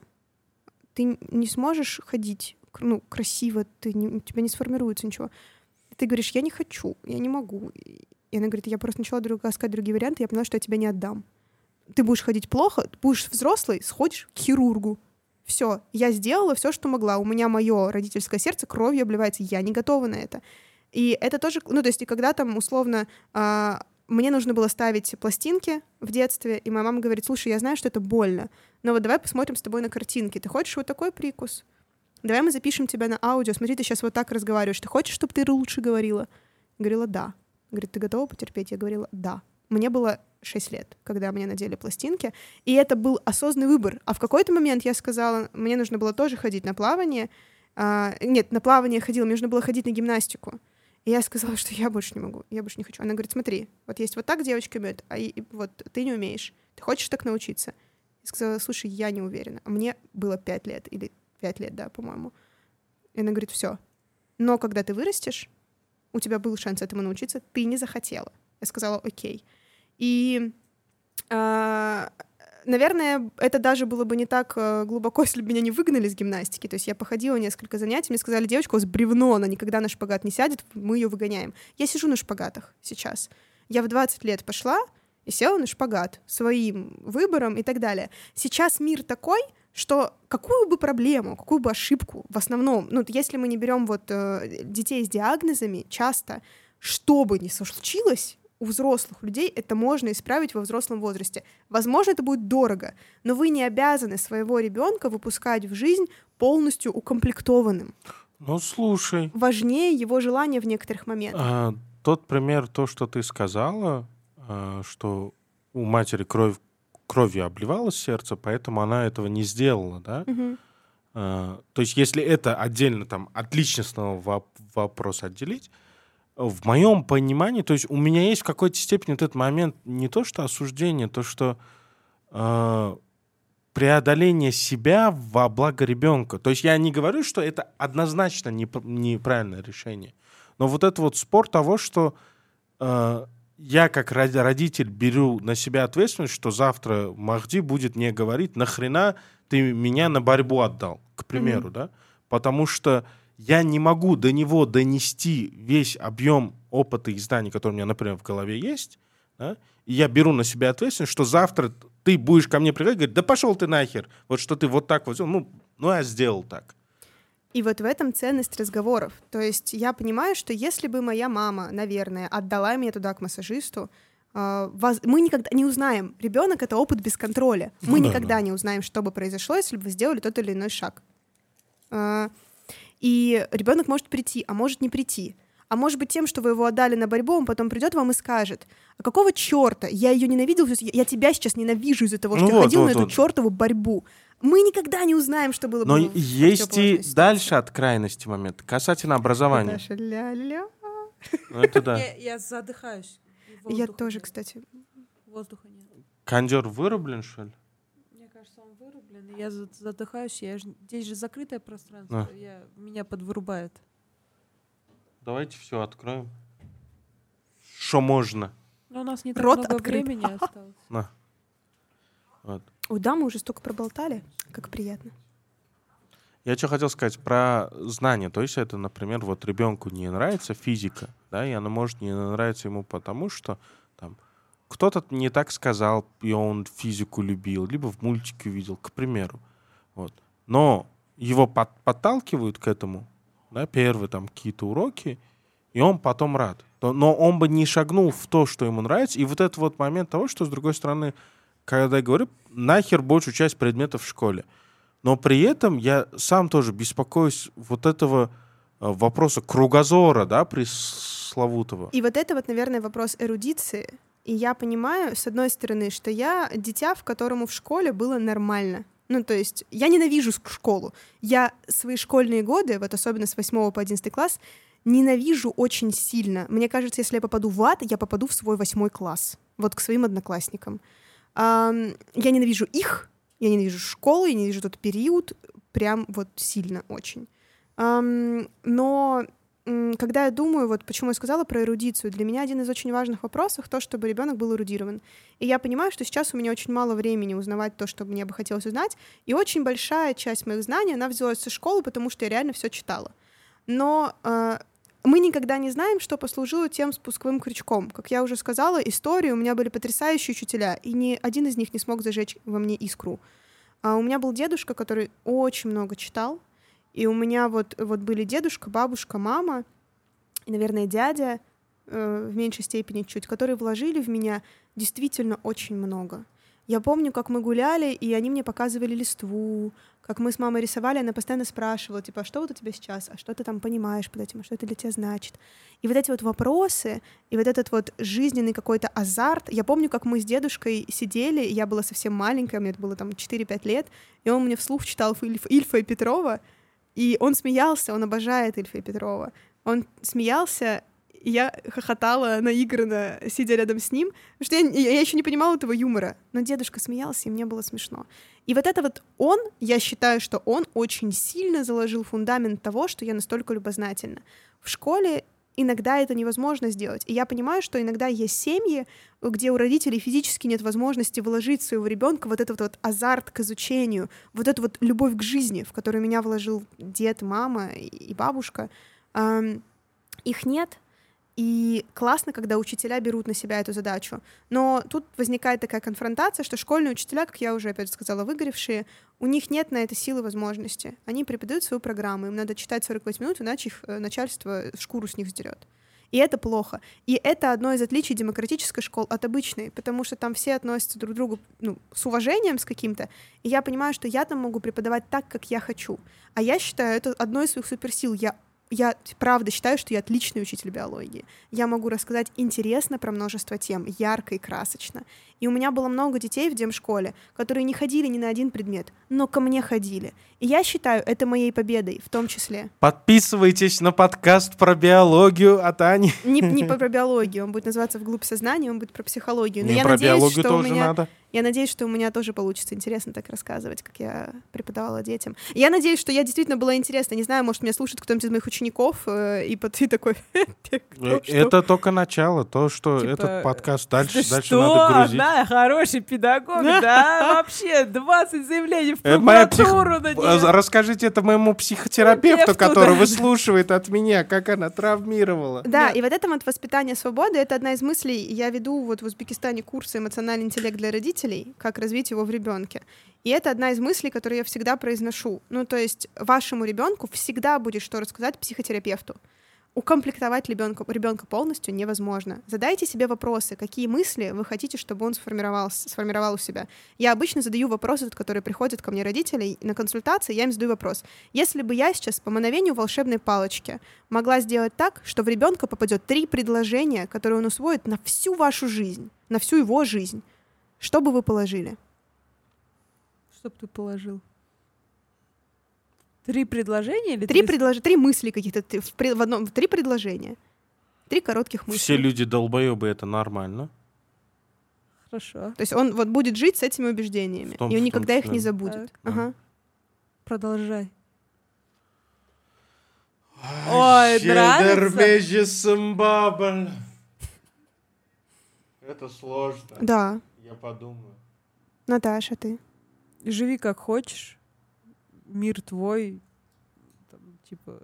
ты не сможешь ходить, ну, красиво, ты не, у тебя не сформируется ничего ты говоришь, я не хочу, я не могу. И она говорит, я просто начала друг, искать другие варианты, я поняла, что я тебя не отдам. Ты будешь ходить плохо, будешь взрослый, сходишь к хирургу. Все, я сделала все, что могла. У меня мое родительское сердце кровью обливается, я не готова на это. И это тоже, ну, то есть, и когда там, условно, а, мне нужно было ставить пластинки в детстве, и моя мама говорит, слушай, я знаю, что это больно, но вот давай посмотрим с тобой на картинки. Ты хочешь вот такой прикус? Давай мы запишем тебя на аудио, смотри, ты сейчас вот так разговариваешь, ты хочешь, чтобы ты лучше говорила? говорила, да. Говорит, ты готова потерпеть? Я говорила, да. Мне было 6 лет, когда мне надели пластинки, и это был осознанный выбор. А в какой-то момент я сказала, мне нужно было тоже ходить на плавание. А, нет, на плавание ходила, мне нужно было ходить на гимнастику. И я сказала, что я больше не могу, я больше не хочу. Она говорит, смотри, вот есть вот так девочка умеет, а и, вот ты не умеешь. Ты хочешь так научиться? Я сказала, слушай, я не уверена. Мне было 5 лет или пять лет, да, по-моему. И она говорит, все. Но когда ты вырастешь, у тебя был шанс этому научиться, ты не захотела. Я сказала, окей. И, э, наверное, это даже было бы не так э, глубоко, если бы меня не выгнали с гимнастики. То есть я походила несколько занятий, мне сказали, девочка, у вас бревно, она никогда на шпагат не сядет, мы ее выгоняем. Я сижу на шпагатах сейчас. Я в 20 лет пошла и села на шпагат своим выбором и так далее. Сейчас мир такой, что какую бы проблему, какую бы ошибку в основном, ну, если мы не берем вот э, детей с диагнозами, часто, что бы ни случилось, у взрослых людей это можно исправить во взрослом возрасте. Возможно, это будет дорого, но вы не обязаны своего ребенка выпускать в жизнь полностью укомплектованным. Ну, слушай. Важнее его желания в некоторых моментах. А, тот пример, то, что ты сказала, а, что у матери кровь кровью обливалось сердце, поэтому она этого не сделала, да? Угу. А, то есть если это отдельно там от личностного воп- вопроса отделить, в моем понимании, то есть у меня есть в какой-то степени вот этот момент не то что осуждение, то что э, преодоление себя во благо ребенка. То есть я не говорю, что это однозначно не, неправильное решение, но вот это вот спор того, что э, я как родитель беру на себя ответственность, что завтра Махди будет мне говорить, нахрена ты меня на борьбу отдал, к примеру, mm-hmm. да? Потому что я не могу до него донести весь объем опыта и знаний, который у меня, например, в голове есть, да? и я беру на себя ответственность, что завтра ты будешь ко мне приходить и говорить, да пошел ты нахер, вот что ты вот так вот сделал, ну, ну я сделал так. И вот в этом ценность разговоров. То есть я понимаю, что если бы моя мама, наверное, отдала меня туда к массажисту, Uh, мы никогда не узнаем. Ребенок это опыт без контроля. Ну мы да, никогда да. не узнаем, что бы произошло, если бы вы сделали тот или иной шаг. Uh, и ребенок может прийти, а может не прийти. А может быть тем, что вы его отдали на борьбу, он потом придет вам и скажет, а какого черта? Я ее ненавидел, я тебя сейчас ненавижу из-за того, что ну я вот, ходил вот, на вот. эту чертову борьбу. Мы никогда не узнаем, что было Но бы есть и дальше от крайности момент. Касательно образования. Наша ля-ля. Ну, это да. Я, я задыхаюсь. Я тоже, кстати. Воздуха нет. Кондер вырублен, что ли? Мне кажется, он вырублен. Я задыхаюсь. Я ж... Здесь же закрытое пространство. А. Я... Меня подвырубает. Давайте все откроем. Что можно? Но у нас не так Рот много открыт. времени осталось. На. Вот. Ой, да, мы уже столько проболтали. Как приятно. Я что хотел сказать про знания. То есть это, например, вот ребенку не нравится физика, да, и она может не нравиться ему потому, что там кто-то не так сказал, и он физику любил, либо в мультике увидел, к примеру. Вот. Но его под- подталкивают к этому, да, первые там какие-то уроки, и он потом рад. Но он бы не шагнул в то, что ему нравится. И вот этот вот момент того, что, с другой стороны, когда я говорю, нахер большую часть предметов в школе. Но при этом я сам тоже беспокоюсь вот этого э, вопроса кругозора, да, пресловутого. И вот это вот, наверное, вопрос эрудиции. И я понимаю, с одной стороны, что я дитя, в которому в школе было нормально. Ну, то есть я ненавижу школу. Я свои школьные годы, вот особенно с 8 по 11 класс, ненавижу очень сильно. Мне кажется, если я попаду в ад, я попаду в свой восьмой класс. Вот к своим одноклассникам. Ам, я ненавижу их, я ненавижу школу, я ненавижу тот период прям вот сильно очень. Но когда я думаю, вот почему я сказала про эрудицию, для меня один из очень важных вопросов то, чтобы ребенок был эрудирован. И я понимаю, что сейчас у меня очень мало времени узнавать то, что мне бы хотелось узнать, и очень большая часть моих знаний, она взялась со школы, потому что я реально все читала. Но э, мы никогда не знаем, что послужило тем спусковым крючком. Как я уже сказала, истории у меня были потрясающие учителя, и ни один из них не смог зажечь во мне искру. А у меня был дедушка, который очень много читал, и у меня вот, вот были дедушка, бабушка, мама, и, наверное, дядя э, в меньшей степени чуть, которые вложили в меня действительно очень много. Я помню, как мы гуляли, и они мне показывали листву, как мы с мамой рисовали, она постоянно спрашивала, типа, а что вот у тебя сейчас, а что ты там понимаешь под этим, а что это для тебя значит. И вот эти вот вопросы, и вот этот вот жизненный какой-то азарт. Я помню, как мы с дедушкой сидели, я была совсем маленькая, мне это было там 4-5 лет, и он мне вслух читал Ильф, Ильфа и Петрова, и он смеялся, он обожает Ильфа и Петрова. Он смеялся, и я хохотала наигранно, сидя рядом с ним, потому что я, я еще не понимала этого юмора. Но дедушка смеялся, и мне было смешно. И вот это вот он, я считаю, что он очень сильно заложил фундамент того, что я настолько любознательна. В школе иногда это невозможно сделать. И я понимаю, что иногда есть семьи, где у родителей физически нет возможности вложить в своего ребенка вот этот вот азарт к изучению, вот эту вот любовь к жизни, в которую меня вложил дед, мама и бабушка. Их нет, и классно, когда учителя берут на себя эту задачу. Но тут возникает такая конфронтация, что школьные учителя, как я уже опять сказала, выгоревшие, у них нет на это силы возможности. Они преподают свою программу, им надо читать 48 минут, иначе их э, начальство шкуру с них сдерет. И это плохо. И это одно из отличий демократической школ от обычной, потому что там все относятся друг к другу ну, с уважением с каким-то. И я понимаю, что я там могу преподавать так, как я хочу. А я считаю, это одно из своих суперсил. Я я правда считаю, что я отличный учитель биологии. Я могу рассказать интересно про множество тем, ярко и красочно. И у меня было много детей в демшколе, которые не ходили ни на один предмет, но ко мне ходили. И я считаю это моей победой в том числе. Подписывайтесь на подкаст про биологию от Ани. Не, не про, биологию, он будет называться «Вглубь сознания», он будет про психологию. Но Не я про надеюсь, биологию что у тоже меня надо. Я надеюсь, что у меня тоже получится интересно так рассказывать, как я преподавала детям. Я надеюсь, что я действительно была интересна. Не знаю, может, меня слушает кто-нибудь из моих учеников, э, и ты такой... «Ты кто? Э, Что?» Это только начало, то, что Типа, этот подкаст дальше, дальше что? надо грузить. Да, хороший педагог, да, вообще 20 заявлений в прокуратуру Э. Расскажите это моему психотерапевту, Терапевту, который выслушивает от меня, как она травмировала. Да, Да. и вот это вот воспитание свободы, это одна из мыслей. Я веду вот в Узбекистане курсы «Эмоциональный интеллект для родителей», как развить его в ребенке. И это одна из мыслей, которые я всегда произношу. Ну, то есть вашему ребенку всегда будет что рассказать психотерапевту. Укомплектовать ребенка, ребенка полностью невозможно. Задайте себе вопросы, какие мысли вы хотите, чтобы он сформировал, сформировал у себя. Я обычно задаю вопросы, которые приходят ко мне родителей на консультации, я им задаю вопрос. Если бы я сейчас по мановению волшебной палочки могла сделать так, что в ребенка попадет три предложения, которые он усвоит на всю вашу жизнь, на всю его жизнь, что бы вы положили? Что бы ты положил? Три предложения или Три, предлож... три мысли каких-то в, при- в одном, три предложения. Три коротких мысли. Все люди долбоебы, это нормально. Хорошо. То есть он вот будет жить с этими убеждениями, В том- и он в том никогда их числе. не забудет. Так. Да. Ага. Продолжай. Ой, нравится? Это сложно. Да. Я подумаю. Наташа, ты? Живи как хочешь. Мир твой. Там, типа...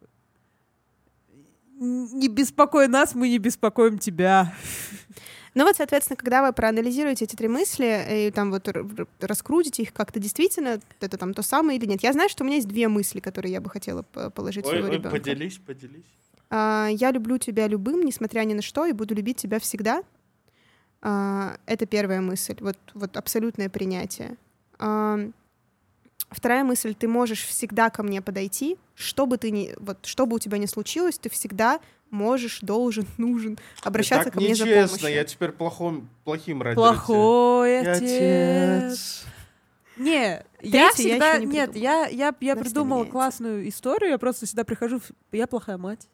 Не беспокой нас, мы не беспокоим тебя. Ну вот, соответственно, когда вы проанализируете эти три мысли и там вот раскрутите их как-то действительно, это там то самое или нет. Я знаю, что у меня есть две мысли, которые я бы хотела положить в Ой, своего ой, ребенка. поделись, поделись. А, я люблю тебя любым, несмотря ни на что, и буду любить тебя всегда. А, это первая мысль, вот, вот абсолютное принятие. А, вторая мысль, ты можешь всегда ко мне подойти, что бы ты ни, вот, что бы у тебя ни случилось, ты всегда можешь, должен, нужен обращаться так ко мне за нечестно, помощью. я теперь плохом, плохим родителем. Плохой Я отец. отец. Не, я я всегда... ещё не Нет, придумала. я, я, я всё придумала меняется. классную историю, я просто всегда прихожу, в- я плохая мать.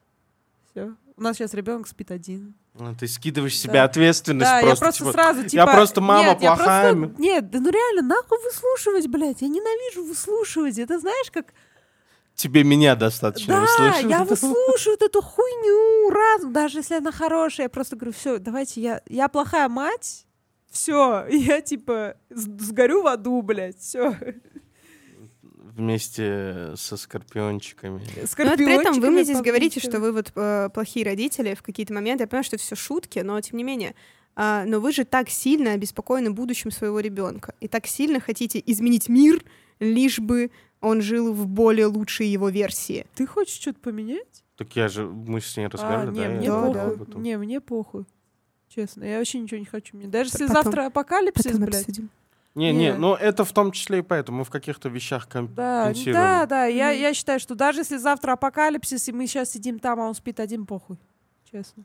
Все. У нас сейчас ребенок спит один. Ну, Ты скидываешь Да. себя ответственность Да, просто. я просто типа, сразу, типа... я просто мама нет, плохая. просто- нет, да ну реально, нахуй выслушивать, блядь. Я ненавижу выслушивать. Это знаешь, как... Тебе меня достаточно Да, услышать. я выслушиваю вот эту хуйню раз, даже если она хорошая. Я просто говорю, все, давайте я... Я плохая мать, все, я типа сгорю в аду, блядь, все. Вместе со скорпиончиками. Но вот при этом вы мне здесь говорите, что вы вот э, плохие родители в какие-то моменты. Я понимаю, что это все шутки, но тем не менее. А, но вы же так сильно обеспокоены будущим своего ребенка и так сильно хотите изменить мир, лишь бы он жил в более лучшей его версии. Ты хочешь что-то поменять? Так я же, мы с ней А, разговаривали, не, да? мне Да, похуй. этом. Не, мне похуй. Честно, я вообще ничего не хочу. Мне даже если Потом- завтра апокалипсис, Потом блядь. обсудим. Не, не, ну это в том числе и поэтому мы в каких-то вещах Да, компенсируем. да, да. Я, Мгм. я считаю, что даже если завтра апокалипсис, и мы сейчас сидим там, а он спит один, похуй. Честно.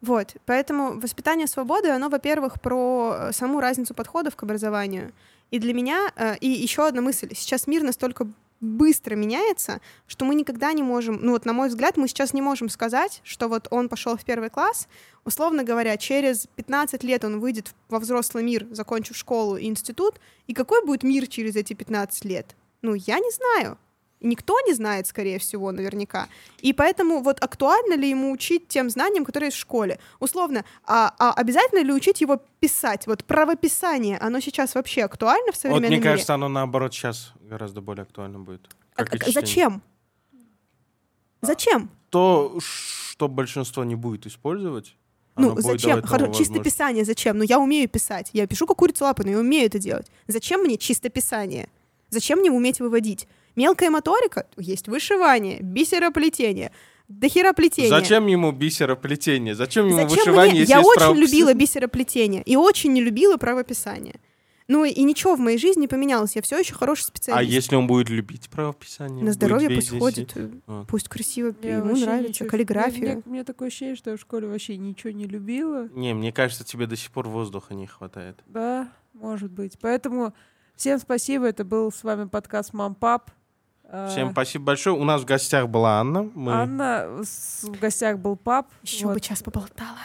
Вот, поэтому воспитание свободы, оно, во-первых, про э, саму разницу подходов к образованию. И для меня, э, и еще одна мысль, сейчас мир настолько быстро меняется, что мы никогда не можем, ну вот на мой взгляд, мы сейчас не можем сказать, что вот он пошел в первый класс, условно говоря, через 15 лет он выйдет во взрослый мир, закончив школу и институт, и какой будет мир через эти 15 лет? Ну, я не знаю. Никто не знает, скорее всего, наверняка. И поэтому вот актуально ли ему учить тем знаниям, которые есть в школе? Условно, а, а обязательно ли учить его писать? Вот правописание, оно сейчас вообще актуально в Вот современном мне мире? кажется, оно наоборот сейчас гораздо более актуально будет. А- а- зачем? Зачем? То, что большинство не будет использовать, Ну, будет зачем? новую чисто писание зачем? Ну, я умею писать. Я пишу как курица лапы, но я умею это делать. Зачем мне чисто писание? Зачем мне уметь выводить? Мелкая моторика? Есть вышивание, бисероплетение, дохероплетение. Зачем ему бисероплетение? Зачем ему Зачем вышивание, мне? если Я есть очень любила бисероплетение и очень не любила правописание. Ну и ничего в моей жизни не поменялось. Я все еще хороший специалист. А если он будет любить правописание? На здоровье пусть ходит, А. пусть красиво, Я ему нравится ничего- каллиграфия. Мне, мне такое ощущение, что я в школе вообще ничего не любила. Не, мне кажется, тебе до сих пор воздуха не хватает. Да, может быть. Поэтому всем спасибо. Это был с вами подкаст Мам Пап. А, Всем спасибо большое. У нас в гостях была Анна. Мы... Анна, в гостях был пап. Еще Вот. бы час поболтала.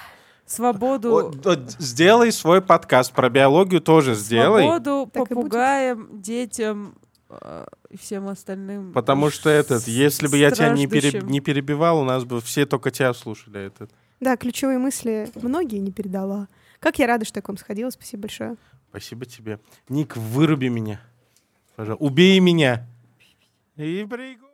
Свободу, Вот, вот сделай свой подкаст про биологию тоже сделай. свободу Так попугаям, детям э, и всем остальным. Потому что этот, если бы я тебя не, переб- не перебивал, у нас бы все только тебя слушали. Этот. Да, ключевые мысли многие не передала. Как я рада, что я к вам сходила. Спасибо большое. Спасибо тебе. Ник, выруби меня. Пожалуйста. Убей меня. И пригу-